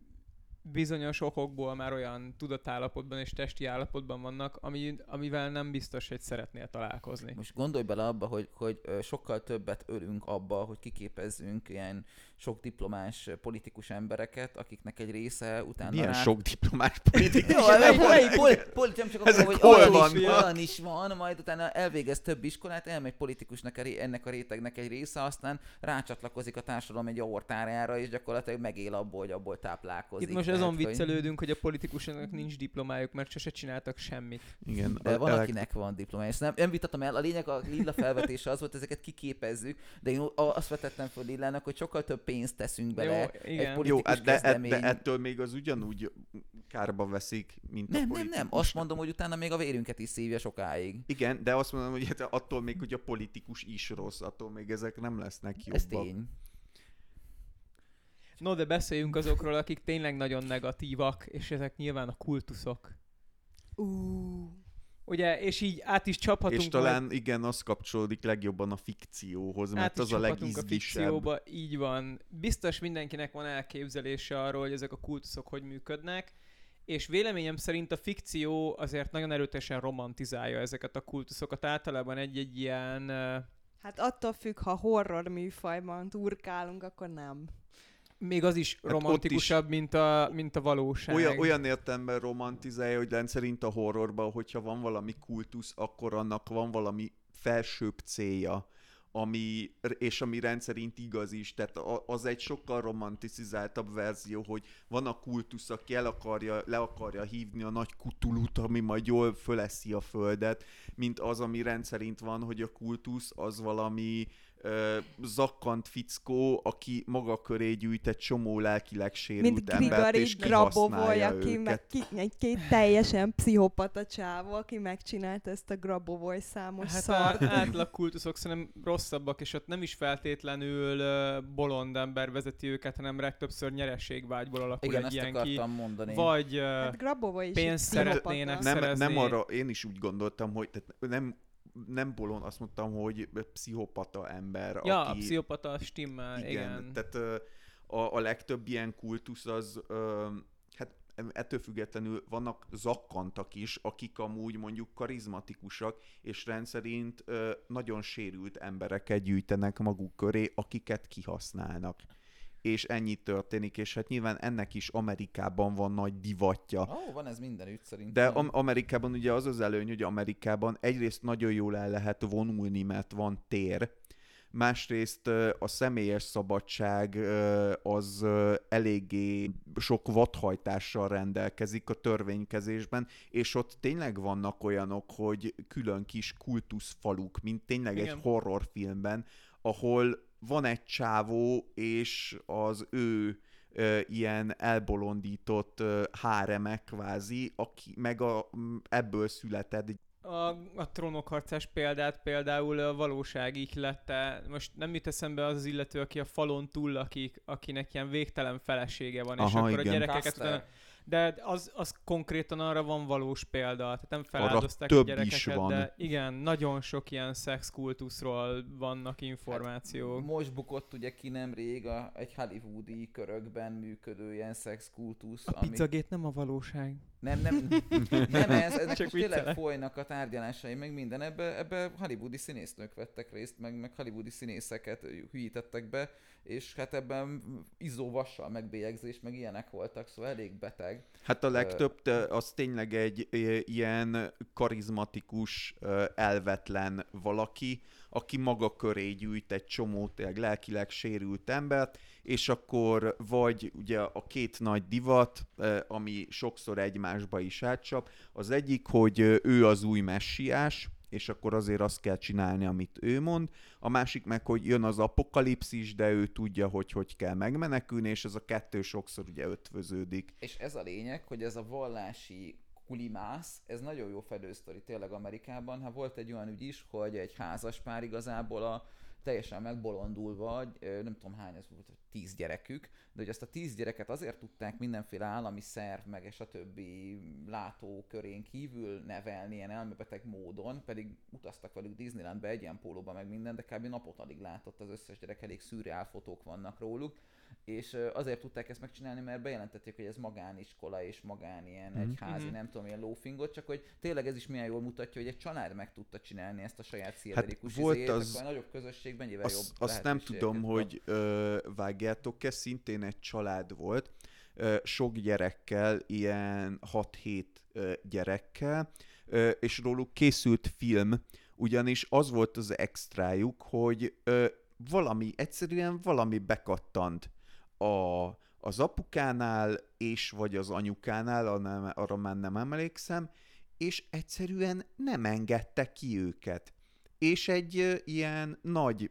bizonyos okokból már olyan tudatállapotban és testi állapotban vannak, ami, amivel nem biztos, hogy szeretnél találkozni. most gondolj bele abba, hogy, hogy sokkal többet ölünk abba, hogy kiképezzünk ilyen sok diplomás politikus embereket, akiknek egy része utána Milyen rá... sok diplomás (laughs) politikus. Jó, melyik poli, poli, nem csak akkor, hogy hol olyan van? is, olyan is van, majd utána elvégez több iskolát, elmegy politikusnak a ré, ennek a rétegnek egy része, aztán rácsatlakozik a társadalom egy aortárára, és gyakorlatilag megél abból, hogy abból táplálkozik. Itt most azon hogy- viccelődünk, hogy a politikusoknak nincs diplomájuk, mert sose csináltak semmit. Igen, De a- van, elek- akinek van diplomája. Ezt nem, nem vitatom el, a lényeg a Lilla felvetése az volt, ezeket kiképezzük, de én azt vetettem föl Lillának, hogy sokkal több pénzt teszünk bele. Jó, igen. Jó, politikus hát de, de, kezdemény. de ettől még az ugyanúgy kárba veszik, mint a Nem, nem, politikus. nem. Azt mondom, hogy utána még a vérünket is szívja sokáig. Igen, de azt mondom, hogy attól még, hogy a politikus is rossz, attól még ezek nem lesznek Ez jobbak. tény. No, de beszéljünk azokról, akik tényleg nagyon negatívak, és ezek nyilván a kultuszok. Ú, Ugye, és így át is csaphatunk És majd- talán igen, az kapcsolódik legjobban a fikcióhoz, mert át is az a csaphatunk a legizgisebb. fikcióba, így van. Biztos mindenkinek van elképzelése arról, hogy ezek a kultuszok hogy működnek, és véleményem szerint a fikció azért nagyon erőteljesen romantizálja ezeket a kultuszokat. Általában egy-egy ilyen... hát attól függ, ha horror műfajban turkálunk, akkor nem. Még az is Hát romantikusabb, mint, a, mint a valóság. Olyan, olyan értelemben romantizálja, hogy rendszerint a horrorban, hogyha van valami kultusz, akkor annak van valami felsőbb célja, ami, és ami rendszerint igaz is. Tehát az egy sokkal romanticizáltabb verzió, hogy van a kultusz, aki el akarja, le akarja hívni a nagy kutulut, ami majd jól föleszi a földet, mint az, ami rendszerint van, hogy a kultusz az valami zakkant fickó, aki maga köré gyűjt egy csomó lelkileg sérült Mint embert, Grigori és kihasználja aki őket. meg ki, egy két teljesen pszichopata csávó, aki megcsinálta ezt a Grabovoy számos Hát szart. a átlag kultuszok szerintem rosszabbak, és ott nem is feltétlenül bolond ember vezeti őket, hanem legtöbbször nyereségvágyból alakul Igen, egy ezt ilyen ki. mondani. Vagy Hát is pénzt szeretnének nem, szerezni. nem arra, én is úgy gondoltam, hogy tehát nem, nem bolond, azt mondtam, hogy pszichopata ember, ja, aki... a pszichopata stimmel, igen. igen, tehát a, a legtöbb ilyen kultusz az, hát ettől függetlenül vannak zakkantak is, akik amúgy mondjuk karizmatikusak, és rendszerint nagyon sérült embereket gyűjtenek maguk köré, akiket kihasználnak. És ennyi történik, és hát nyilván ennek is Amerikában van nagy divatja. Ó, van ez mindenütt szerintem. De am- Amerikában ugye az az előny, hogy Amerikában egyrészt nagyon jól el lehet vonulni, mert van tér, másrészt a személyes szabadság az eléggé sok vadhajtással rendelkezik a törvénykezésben, és ott tényleg vannak olyanok, hogy külön kis kultuszfaluk, mint tényleg Igen. egy horrorfilmben, ahol van egy csávó, és az ő ö, ilyen elbolondított ö, háremek kvázi, aki meg a, ebből született A, a trónokharcás példát például a valóság ihlette. Most nem jut eszembe az az illető, aki a falon túl lakik, akinek ilyen végtelen felesége van, és Aha, akkor igen. a gyerekeket... Custer. De az, az konkrétan arra van valós példa, tehát nem Arra feláldozták a több gyerekeket, is van. de igen, nagyon sok ilyen szexkultuszról vannak információk. Most bukott ugye ki nemrég a, egy hollywoodi körökben működő ilyen szexkultusz, a pizzagét nem a valóság. Nem, nem, (laughs) nem ez, ennek Csak most tényleg folynak a tárgyalásai, meg minden. Ebbe, ebbe hollywoodi színésznők vettek részt, meg, meg hollywoodi színészeket hülyítettek be, és hát ebben izzóvassal megbélyegzés, meg ilyenek voltak, szóval elég beteg. Hát a legtöbb az tényleg egy ilyen karizmatikus, elvetlen valaki, aki maga köré gyűjt egy csomó tényleg lelkileg sérült embert, és akkor vagy ugye a két nagy divat, ami sokszor egymásba is átcsap, az egyik, hogy ő az új messiás, és akkor azért azt kell csinálni, amit ő mond. A másik meg, hogy jön az apokalipszis, de ő tudja, hogy hogy kell megmenekülni, és ez a kettő sokszor ugye ötvöződik. És ez a lényeg, hogy ez a vallási kulimász, ez nagyon jó fedősztori tényleg Amerikában. Hát volt egy olyan ügy is, hogy egy házas pár igazából a teljesen megbolondulva, nem tudom hány ez volt, tíz gyerekük, de hogy ezt a tíz gyereket azért tudták mindenféle állami szerv, meg és a többi látókörén kívül nevelni ilyen elmebeteg módon, pedig utaztak velük Disneylandbe egy ilyen pólóba meg minden, de kb. napot alig látott az összes gyerek, elég szürreál fotók vannak róluk, és azért tudták ezt megcsinálni, mert bejelentették, hogy ez magániskola és magán ilyen Mhm. egyházi, Mhm. nem tudom, ilyen lófingot, csak hogy tényleg ez is milyen jól mutatja, hogy egy család meg tudta csinálni ezt a saját szilverikus volt izét, az- akkor a nagyobb közösségben nyilván jobb Azt, azt nem tudom, hogy ö, vágjátok-e, szintén egy család volt, ö, sok gyerekkel, ilyen 6-7 ö, gyerekkel, ö, és róluk készült film, ugyanis az volt az extrájuk, hogy ö, valami, egyszerűen valami bekattant a, az apukánál, és vagy az anyukánál, arra már nem emlékszem, és egyszerűen nem engedte ki őket. És egy ilyen nagy,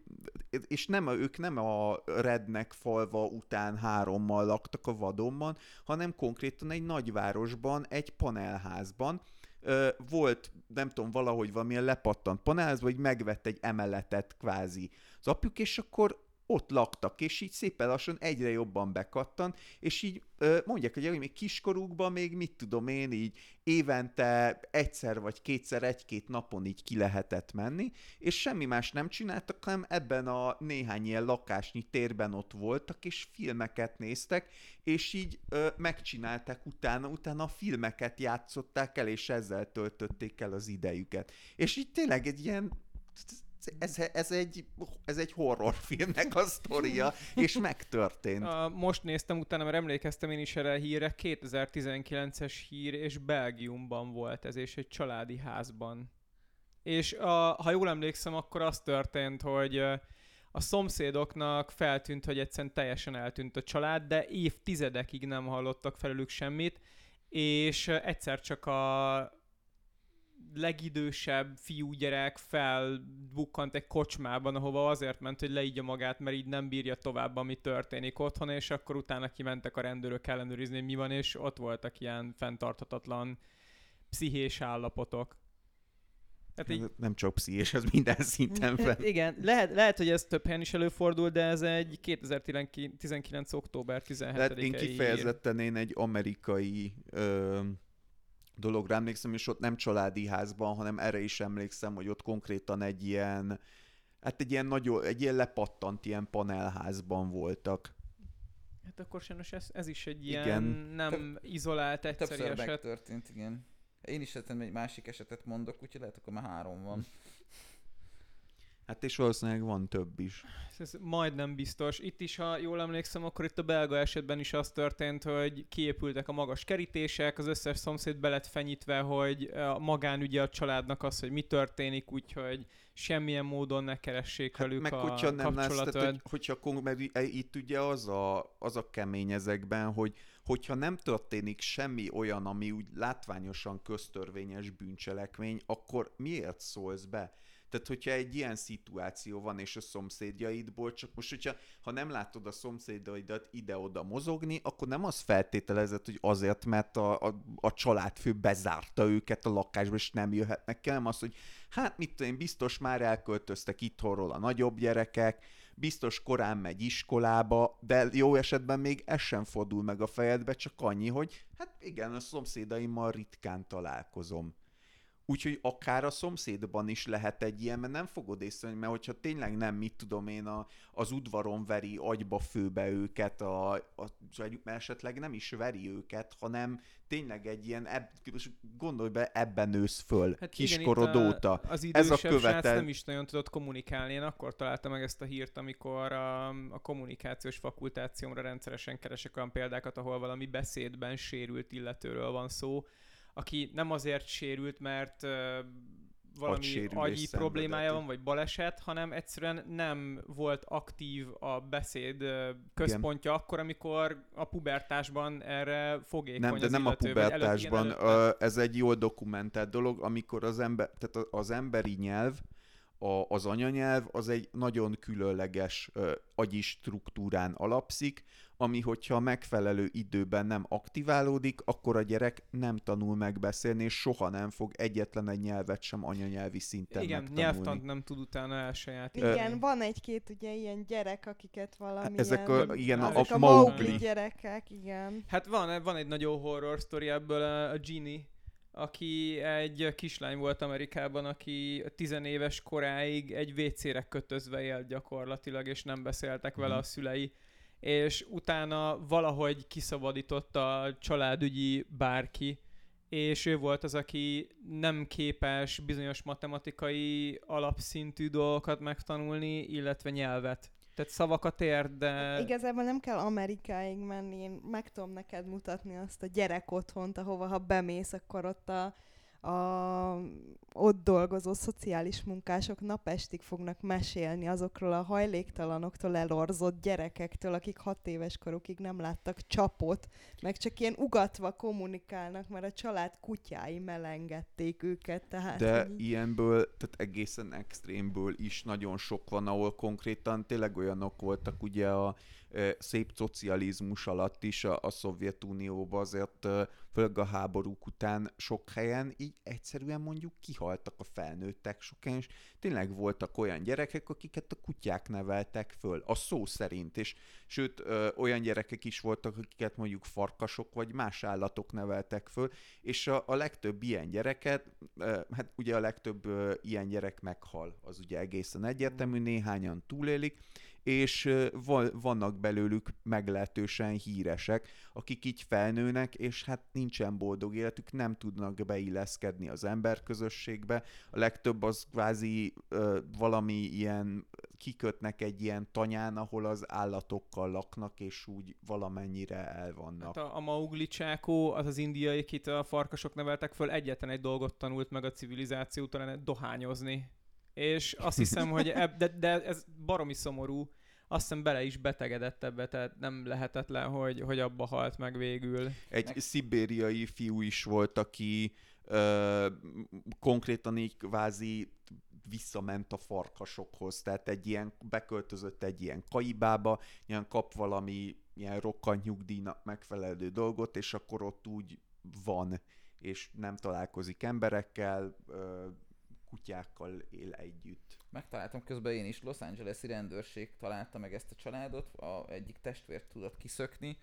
és nem, ők nem a rednek falva után hárommal laktak a vadonban, hanem konkrétan egy nagyvárosban, egy panelházban, volt, nem tudom, valahogy valamilyen lepattant panelház, vagy megvett egy emeletet kvázi az apjuk, és akkor ott laktak, és így szépen lassan egyre jobban bekattan, és így mondják, hogy még kiskorukban még mit tudom én, így évente egyszer vagy kétszer, egy-két napon így ki lehetett menni, és semmi más nem csináltak, hanem ebben a néhány ilyen lakásnyi térben ott voltak, és filmeket néztek, és így ö, megcsinálták utána, utána a filmeket játszották el, és ezzel töltötték el az idejüket. És így tényleg egy ilyen ez, ez, egy, ez egy horrorfilmnek a sztoria, és megtörtént. Most néztem utána, mert emlékeztem én is erre a hírre, 2019-es hír, és Belgiumban volt ez, és egy családi házban. És a, ha jól emlékszem, akkor az történt, hogy a szomszédoknak feltűnt, hogy egyszerűen teljesen eltűnt a család, de évtizedekig nem hallottak felülük semmit, és egyszer csak a legidősebb fiúgyerek felbukkant egy kocsmában, ahova azért ment, hogy leígya magát, mert így nem bírja tovább, ami történik otthon, és akkor utána kimentek a rendőrök ellenőrizni, hogy mi van, és ott voltak ilyen fenntarthatatlan pszichés állapotok. Hát így, Nem csak pszichés, ez minden szinten (laughs) fel. Igen, lehet, lehet, hogy ez több helyen is előfordul, de ez egy 2019. október 17 Tehát én kifejezetten én egy amerikai ö, dologra emlékszem, és ott nem családi házban, hanem erre is emlékszem, hogy ott konkrétan egy ilyen, hát egy ilyen nagyon, egy ilyen lepattant ilyen panelházban voltak. Hát akkor sajnos ez, ez is egy Igen. ilyen nem izolált egyszeri Többször eset. megtörtént, igen. Én is egy másik esetet mondok, úgyhogy lehet, akkor már három van. (laughs) Hát és valószínűleg van több is. Ez majdnem biztos. Itt is, ha jól emlékszem, akkor itt a belga esetben is az történt, hogy kiépültek a magas kerítések, az összes szomszéd be lett fenyítve, hogy a magánügye a családnak az, hogy mi történik, úgyhogy semmilyen módon ne keressék velük Hát meg a hogyha nem lesz, kapcsolatot. tehát, hogy, hogyha mert itt ugye az a, az a kemény ezekben, hogy hogyha nem történik semmi olyan, ami úgy látványosan köztörvényes bűncselekmény, akkor miért szólsz be? Tehát, hogyha egy ilyen szituáció van, és a szomszédjaidból, csak most, hogyha ha nem látod a szomszédjaidat ide-oda mozogni, akkor nem az feltételezett, hogy azért, mert a, a, a családfő bezárta őket a lakásba, és nem jöhetnek el, hanem az, hogy hát mit tudom én, biztos már elköltöztek itthonról a nagyobb gyerekek, biztos korán megy iskolába, de jó esetben még ez sem fordul meg a fejedbe, csak annyi, hogy hát igen, a szomszédaimmal ritkán találkozom. Úgyhogy akár a szomszédban is lehet egy ilyen, mert nem fogod észrevenni, mert hogyha tényleg nem, mit tudom én, a, az udvaron veri agyba főbe őket, a, a, mert esetleg nem is veri őket, hanem tényleg egy ilyen, eb, gondolj be, ebben nősz föl, hát kiskorod igen, óta. A, az Ez a követel... nem is nagyon tudott kommunikálni. Én akkor találtam meg ezt a hírt, amikor a, a kommunikációs fakultációmra rendszeresen keresek olyan példákat, ahol valami beszédben sérült illetőről van szó, aki nem azért sérült, mert uh, valami agyi problémája van, vagy baleset, hanem egyszerűen nem volt aktív a beszéd központja Igen. akkor, amikor a pubertásban erre fogékony Nem, de nem illető, a pubertásban, ez egy jól dokumentált dolog, amikor az ember, tehát az emberi nyelv, a, az anyanyelv az egy nagyon különleges ö, agyi struktúrán alapszik, ami hogyha megfelelő időben nem aktiválódik, akkor a gyerek nem tanul megbeszélni, és soha nem fog egyetlen egy nyelvet sem anyanyelvi szinten Igen, megtanulni. nyelvtant nem tud utána elsajátítani. Igen, Ö... van egy-két ugye ilyen gyerek, akiket valami Ezek a, igen, a, a, a Mowgli gyerekek, igen. Hát van, van egy nagyon horror sztori ebből a, a Genie aki egy kislány volt Amerikában, aki tizenéves koráig egy WC-re kötözve élt gyakorlatilag, és nem beszéltek vele mhm. a szülei és utána valahogy kiszabadította a családügyi bárki, és ő volt az, aki nem képes bizonyos matematikai alapszintű dolgokat megtanulni, illetve nyelvet. Tehát szavakat ér, de... Igazából nem kell Amerikáig menni, én meg tudom neked mutatni azt a gyerek otthont, ahova ha bemész, akkor ott a a ott dolgozó szociális munkások napestig fognak mesélni azokról a hajléktalanoktól elorzott gyerekektől, akik hat éves korukig nem láttak csapot, meg csak ilyen ugatva kommunikálnak, mert a család kutyái melengedték őket. Tehát De így... ilyenből, tehát egészen extrémből is nagyon sok van, ahol konkrétan tényleg olyanok voltak ugye a szép szocializmus alatt is a, a Szovjetunióban azért, főleg a háborúk után sok helyen így egyszerűen mondjuk kihaltak a felnőttek sok helyen, és tényleg voltak olyan gyerekek, akiket a kutyák neveltek föl, a szó szerint, és sőt, olyan gyerekek is voltak, akiket mondjuk farkasok vagy más állatok neveltek föl, és a, a legtöbb ilyen gyereket, hát ugye a legtöbb ilyen gyerek meghal, az ugye egészen egyértelmű, néhányan túlélik, és vannak belőlük meglehetősen híresek, akik így felnőnek, és hát nincsen boldog életük, nem tudnak beilleszkedni az emberközösségbe. A legtöbb az kvázi ö, valami ilyen, kikötnek egy ilyen tanyán, ahol az állatokkal laknak, és úgy valamennyire el vannak. Hát a, a Maugli csákó, az az indiai, akit a farkasok neveltek föl, egyetlen egy dolgot tanult meg a civilizáció után, dohányozni és azt hiszem, hogy eb, de, de ez baromi szomorú, azt hiszem bele is betegedett ebbe, tehát nem lehetetlen, hogy, hogy abba halt meg végül. Egy meg... szibériai fiú is volt, aki ö, konkrétan így kvázi visszament a farkasokhoz, tehát egy ilyen, beköltözött egy ilyen kaibába, ilyen kap valami ilyen rokkant nyugdíjnak megfelelő dolgot, és akkor ott úgy van, és nem találkozik emberekkel, ö, kutyákkal él együtt. Megtaláltam közben én is, Los Angeles-i rendőrség találta meg ezt a családot, a egyik testvért tudott kiszökni,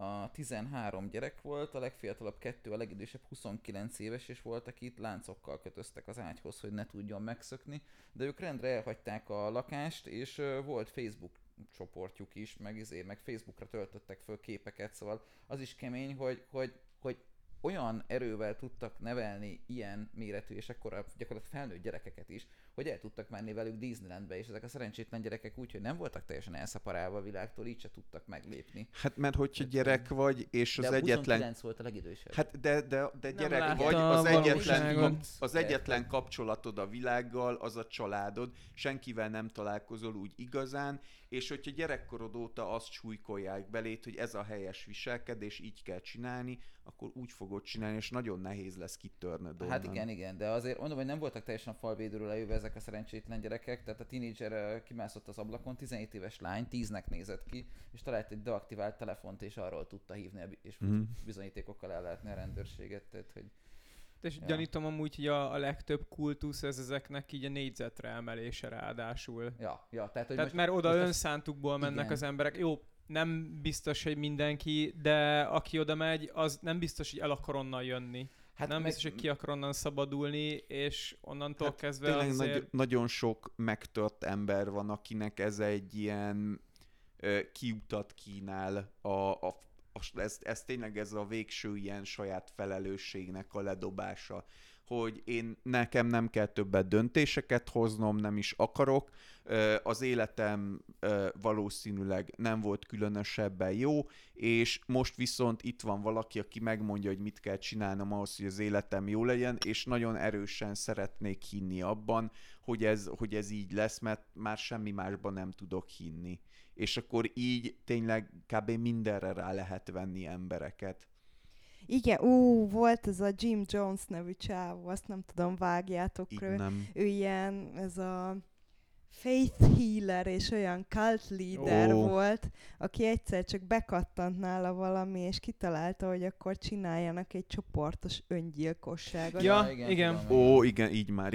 a 13 gyerek volt, a legfiatalabb kettő, a legidősebb 29 éves, és volt, akit láncokkal kötöztek az ágyhoz, hogy ne tudjon megszökni, de ők rendre elhagyták a lakást, és volt Facebook csoportjuk is, meg, izé, meg Facebookra töltöttek föl képeket, szóval az is kemény, hogy, hogy, hogy olyan erővel tudtak nevelni ilyen méretű és ekkora gyakorlatilag felnőtt gyerekeket is, hogy el tudtak menni velük Disneylandbe, és ezek a szerencsétlen gyerekek úgy, hogy nem voltak teljesen elszaparálva a világtól, így se tudtak meglépni. Hát mert hogyha gyerek vagy, és az de egyetlen... volt a legidősebb. Hát de, de, de gyerek vagy, az egyetlen, az egyetlen kapcsolatod a világgal, az a családod, senkivel nem találkozol úgy igazán, és hogyha gyerekkorod óta azt súlykolják belét, hogy ez a helyes viselkedés, így kell csinálni, akkor úgy fogod csinálni, és nagyon nehéz lesz kitörnöd Hát onnan. igen, igen, de azért mondom, hogy nem voltak teljesen falvédőről lejövő ezek a szerencsétlen gyerekek, tehát a tínédzser ö, kimászott az ablakon, 17 éves lány, 10-nek nézett ki, és talált egy deaktivált telefont, és arról tudta hívni, a és Mhm. bizonyítékokkal ellátni a rendőrséget, tehát hogy És Ja. gyanítom amúgy, hogy a, a legtöbb kultusz ez ezeknek így a négyzetre emelése ráadásul. Ja, ja, tehát, hogy Tehát most, mert oda most ezt- önszántukból mennek Igen. az emberek. Jó, nem biztos, hogy mindenki, de aki oda megy, az nem biztos, hogy el akar onnan jönni. Hát nem meg- biztos, hogy ki akar onnan szabadulni, és onnantól Hát kezdve Tényleg azért... nagy, nagyon sok megtört ember van, akinek ez egy ilyen ö, kiutat kínál a, a ez, ez tényleg ez a végső ilyen saját felelősségnek a ledobása, hogy én nekem nem kell többet döntéseket hoznom, nem is akarok, az életem valószínűleg nem volt különösebben jó, és most viszont itt van valaki, aki megmondja, hogy mit kell csinálnom ahhoz, hogy az életem jó legyen, és nagyon erősen szeretnék hinni abban, hogy ez, hogy ez így lesz, mert már semmi másban nem tudok hinni. És akkor így tényleg kb. mindenre rá lehet venni embereket. Igen, ú, volt ez a Jim Jones nevű csávó, azt nem tudom, vágjátok ő. nem. Ő ilyen, ez a faith healer és olyan cult leader Ó. volt, aki egyszer csak bekattant nála valami, és kitalálta, hogy akkor csináljanak egy csoportos öngyilkosságot. Ja, igen. tudom, Ó, igen, így már.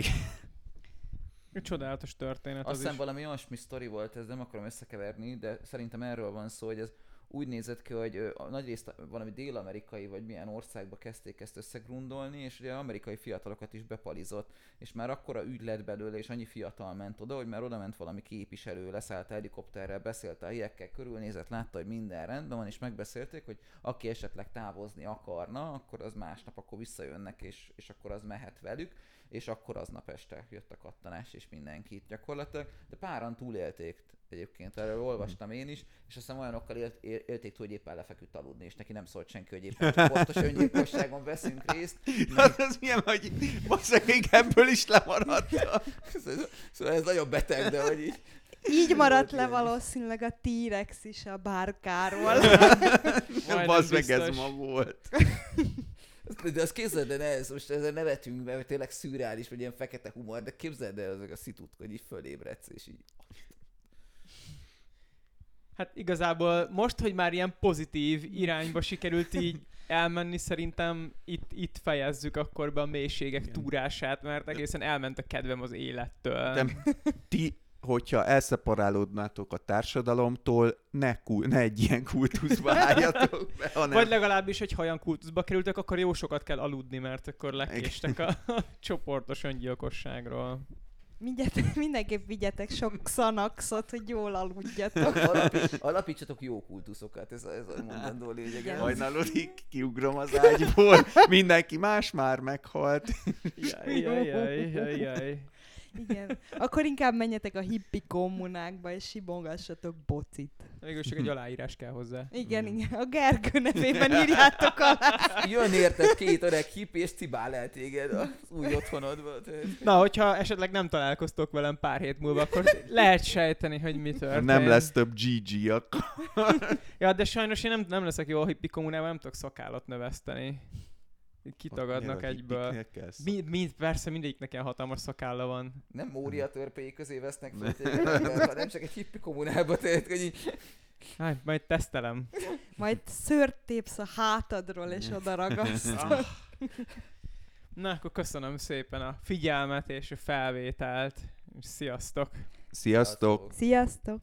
Egy Csodálatos történet Azt az hiszem is. valami olyasmi sztori volt, ez nem akarom összekeverni, de szerintem erről van szó, hogy ez úgy nézett ki, hogy a nagyrészt valami dél-amerikai vagy milyen országba kezdték ezt összegrundolni, és ugye amerikai fiatalokat is bepalizott, és már akkora ügy lett belőle, és annyi fiatal ment oda, hogy már oda ment valami képviselő, leszállt helikopterrel, beszélt a helyekkel, körülnézett, látta, hogy minden rendben van, és megbeszélték, hogy aki esetleg távozni akarna, akkor az másnap akkor visszajönnek, és, és akkor az mehet velük, és akkor aznap este jött a kattanás, és mindenkit gyakorlatilag, de páran túlélték egyébként, erről olvastam én is, és aztán olyanokkal élt, él, élték túl, hogy éppen lefeküdt aludni, és neki nem szólt senki, hogy éppen csoportos öngyilkosságon veszünk részt. (laughs) Hát ez milyen, hogy valószínűleg ebből is lemaradtam. Szóval ez nagyon beteg, de hogy így. Így maradt le valószínűleg a T-rex is a bárkáról. (laughs) Bazd meg, ez ma volt. De azt képzeld el, ez, most ezzel nevetünk, mert tényleg szürreális, vagy ilyen fekete humor, de képzeld el azok a szitut, hogy így fölébredsz, és így. Hát igazából most, hogy már ilyen pozitív irányba sikerült így elmenni, szerintem itt, itt fejezzük akkor be a mélységek Igen. túrását, mert egészen elment a kedvem az élettől. De ti, hogyha elszeparálódnátok a társadalomtól, ne, kul- ne egy ilyen kultuszba álljatok be, hanem... Vagy legalábbis, hogy ha olyan kultuszba kerültek, akkor jó sokat kell aludni, mert akkor lekéstek a, a (laughs) csoportos öngyilkosságról. Mindjárt, (laughs) mindenképp vigyetek sok szanaxot, hogy jól aludjatok. (laughs) Alapít, alapítsatok jó kultuszokat, ez, ez a mondandó lényeg. Hajnalodik, kiugrom az ágyból, mindenki más már meghalt. (laughs) Jaj, jaj, jaj, jaj, jaj. Igen. Akkor inkább menjetek a hippi kommunákba, és sibongassatok bocit. Végül csak egy aláírás kell hozzá. Igen, igen. A Gergő nevében írjátok alá. (laughs) Jön érted két öreg hippi, és cibál el téged az új otthonodba. Na, hogyha esetleg nem találkoztok velem pár hét múlva, akkor lehet sejteni, hogy mi történt. Nem lesz több GG, akkor Ja, de sajnos én nem, nem leszek jó a hippi kommunában, nem tudok szakállat növeszteni. Kitagadnak Miért egyből. hippiknek kell Mi, mi, persze mindegyiknek ilyen hatalmas szakálla van. Nem Mória törpéi közé vesznek (laughs) fel téged, hanem csak egy hippi kommunába, tehát hogy így Hát, majd tesztelem. Majd szőrt tépsz a hátadról, és oda ragasztod. (laughs) Na, akkor köszönöm szépen a figyelmet és a felvételt. Sziasztok! Sziasztok! Sziasztok!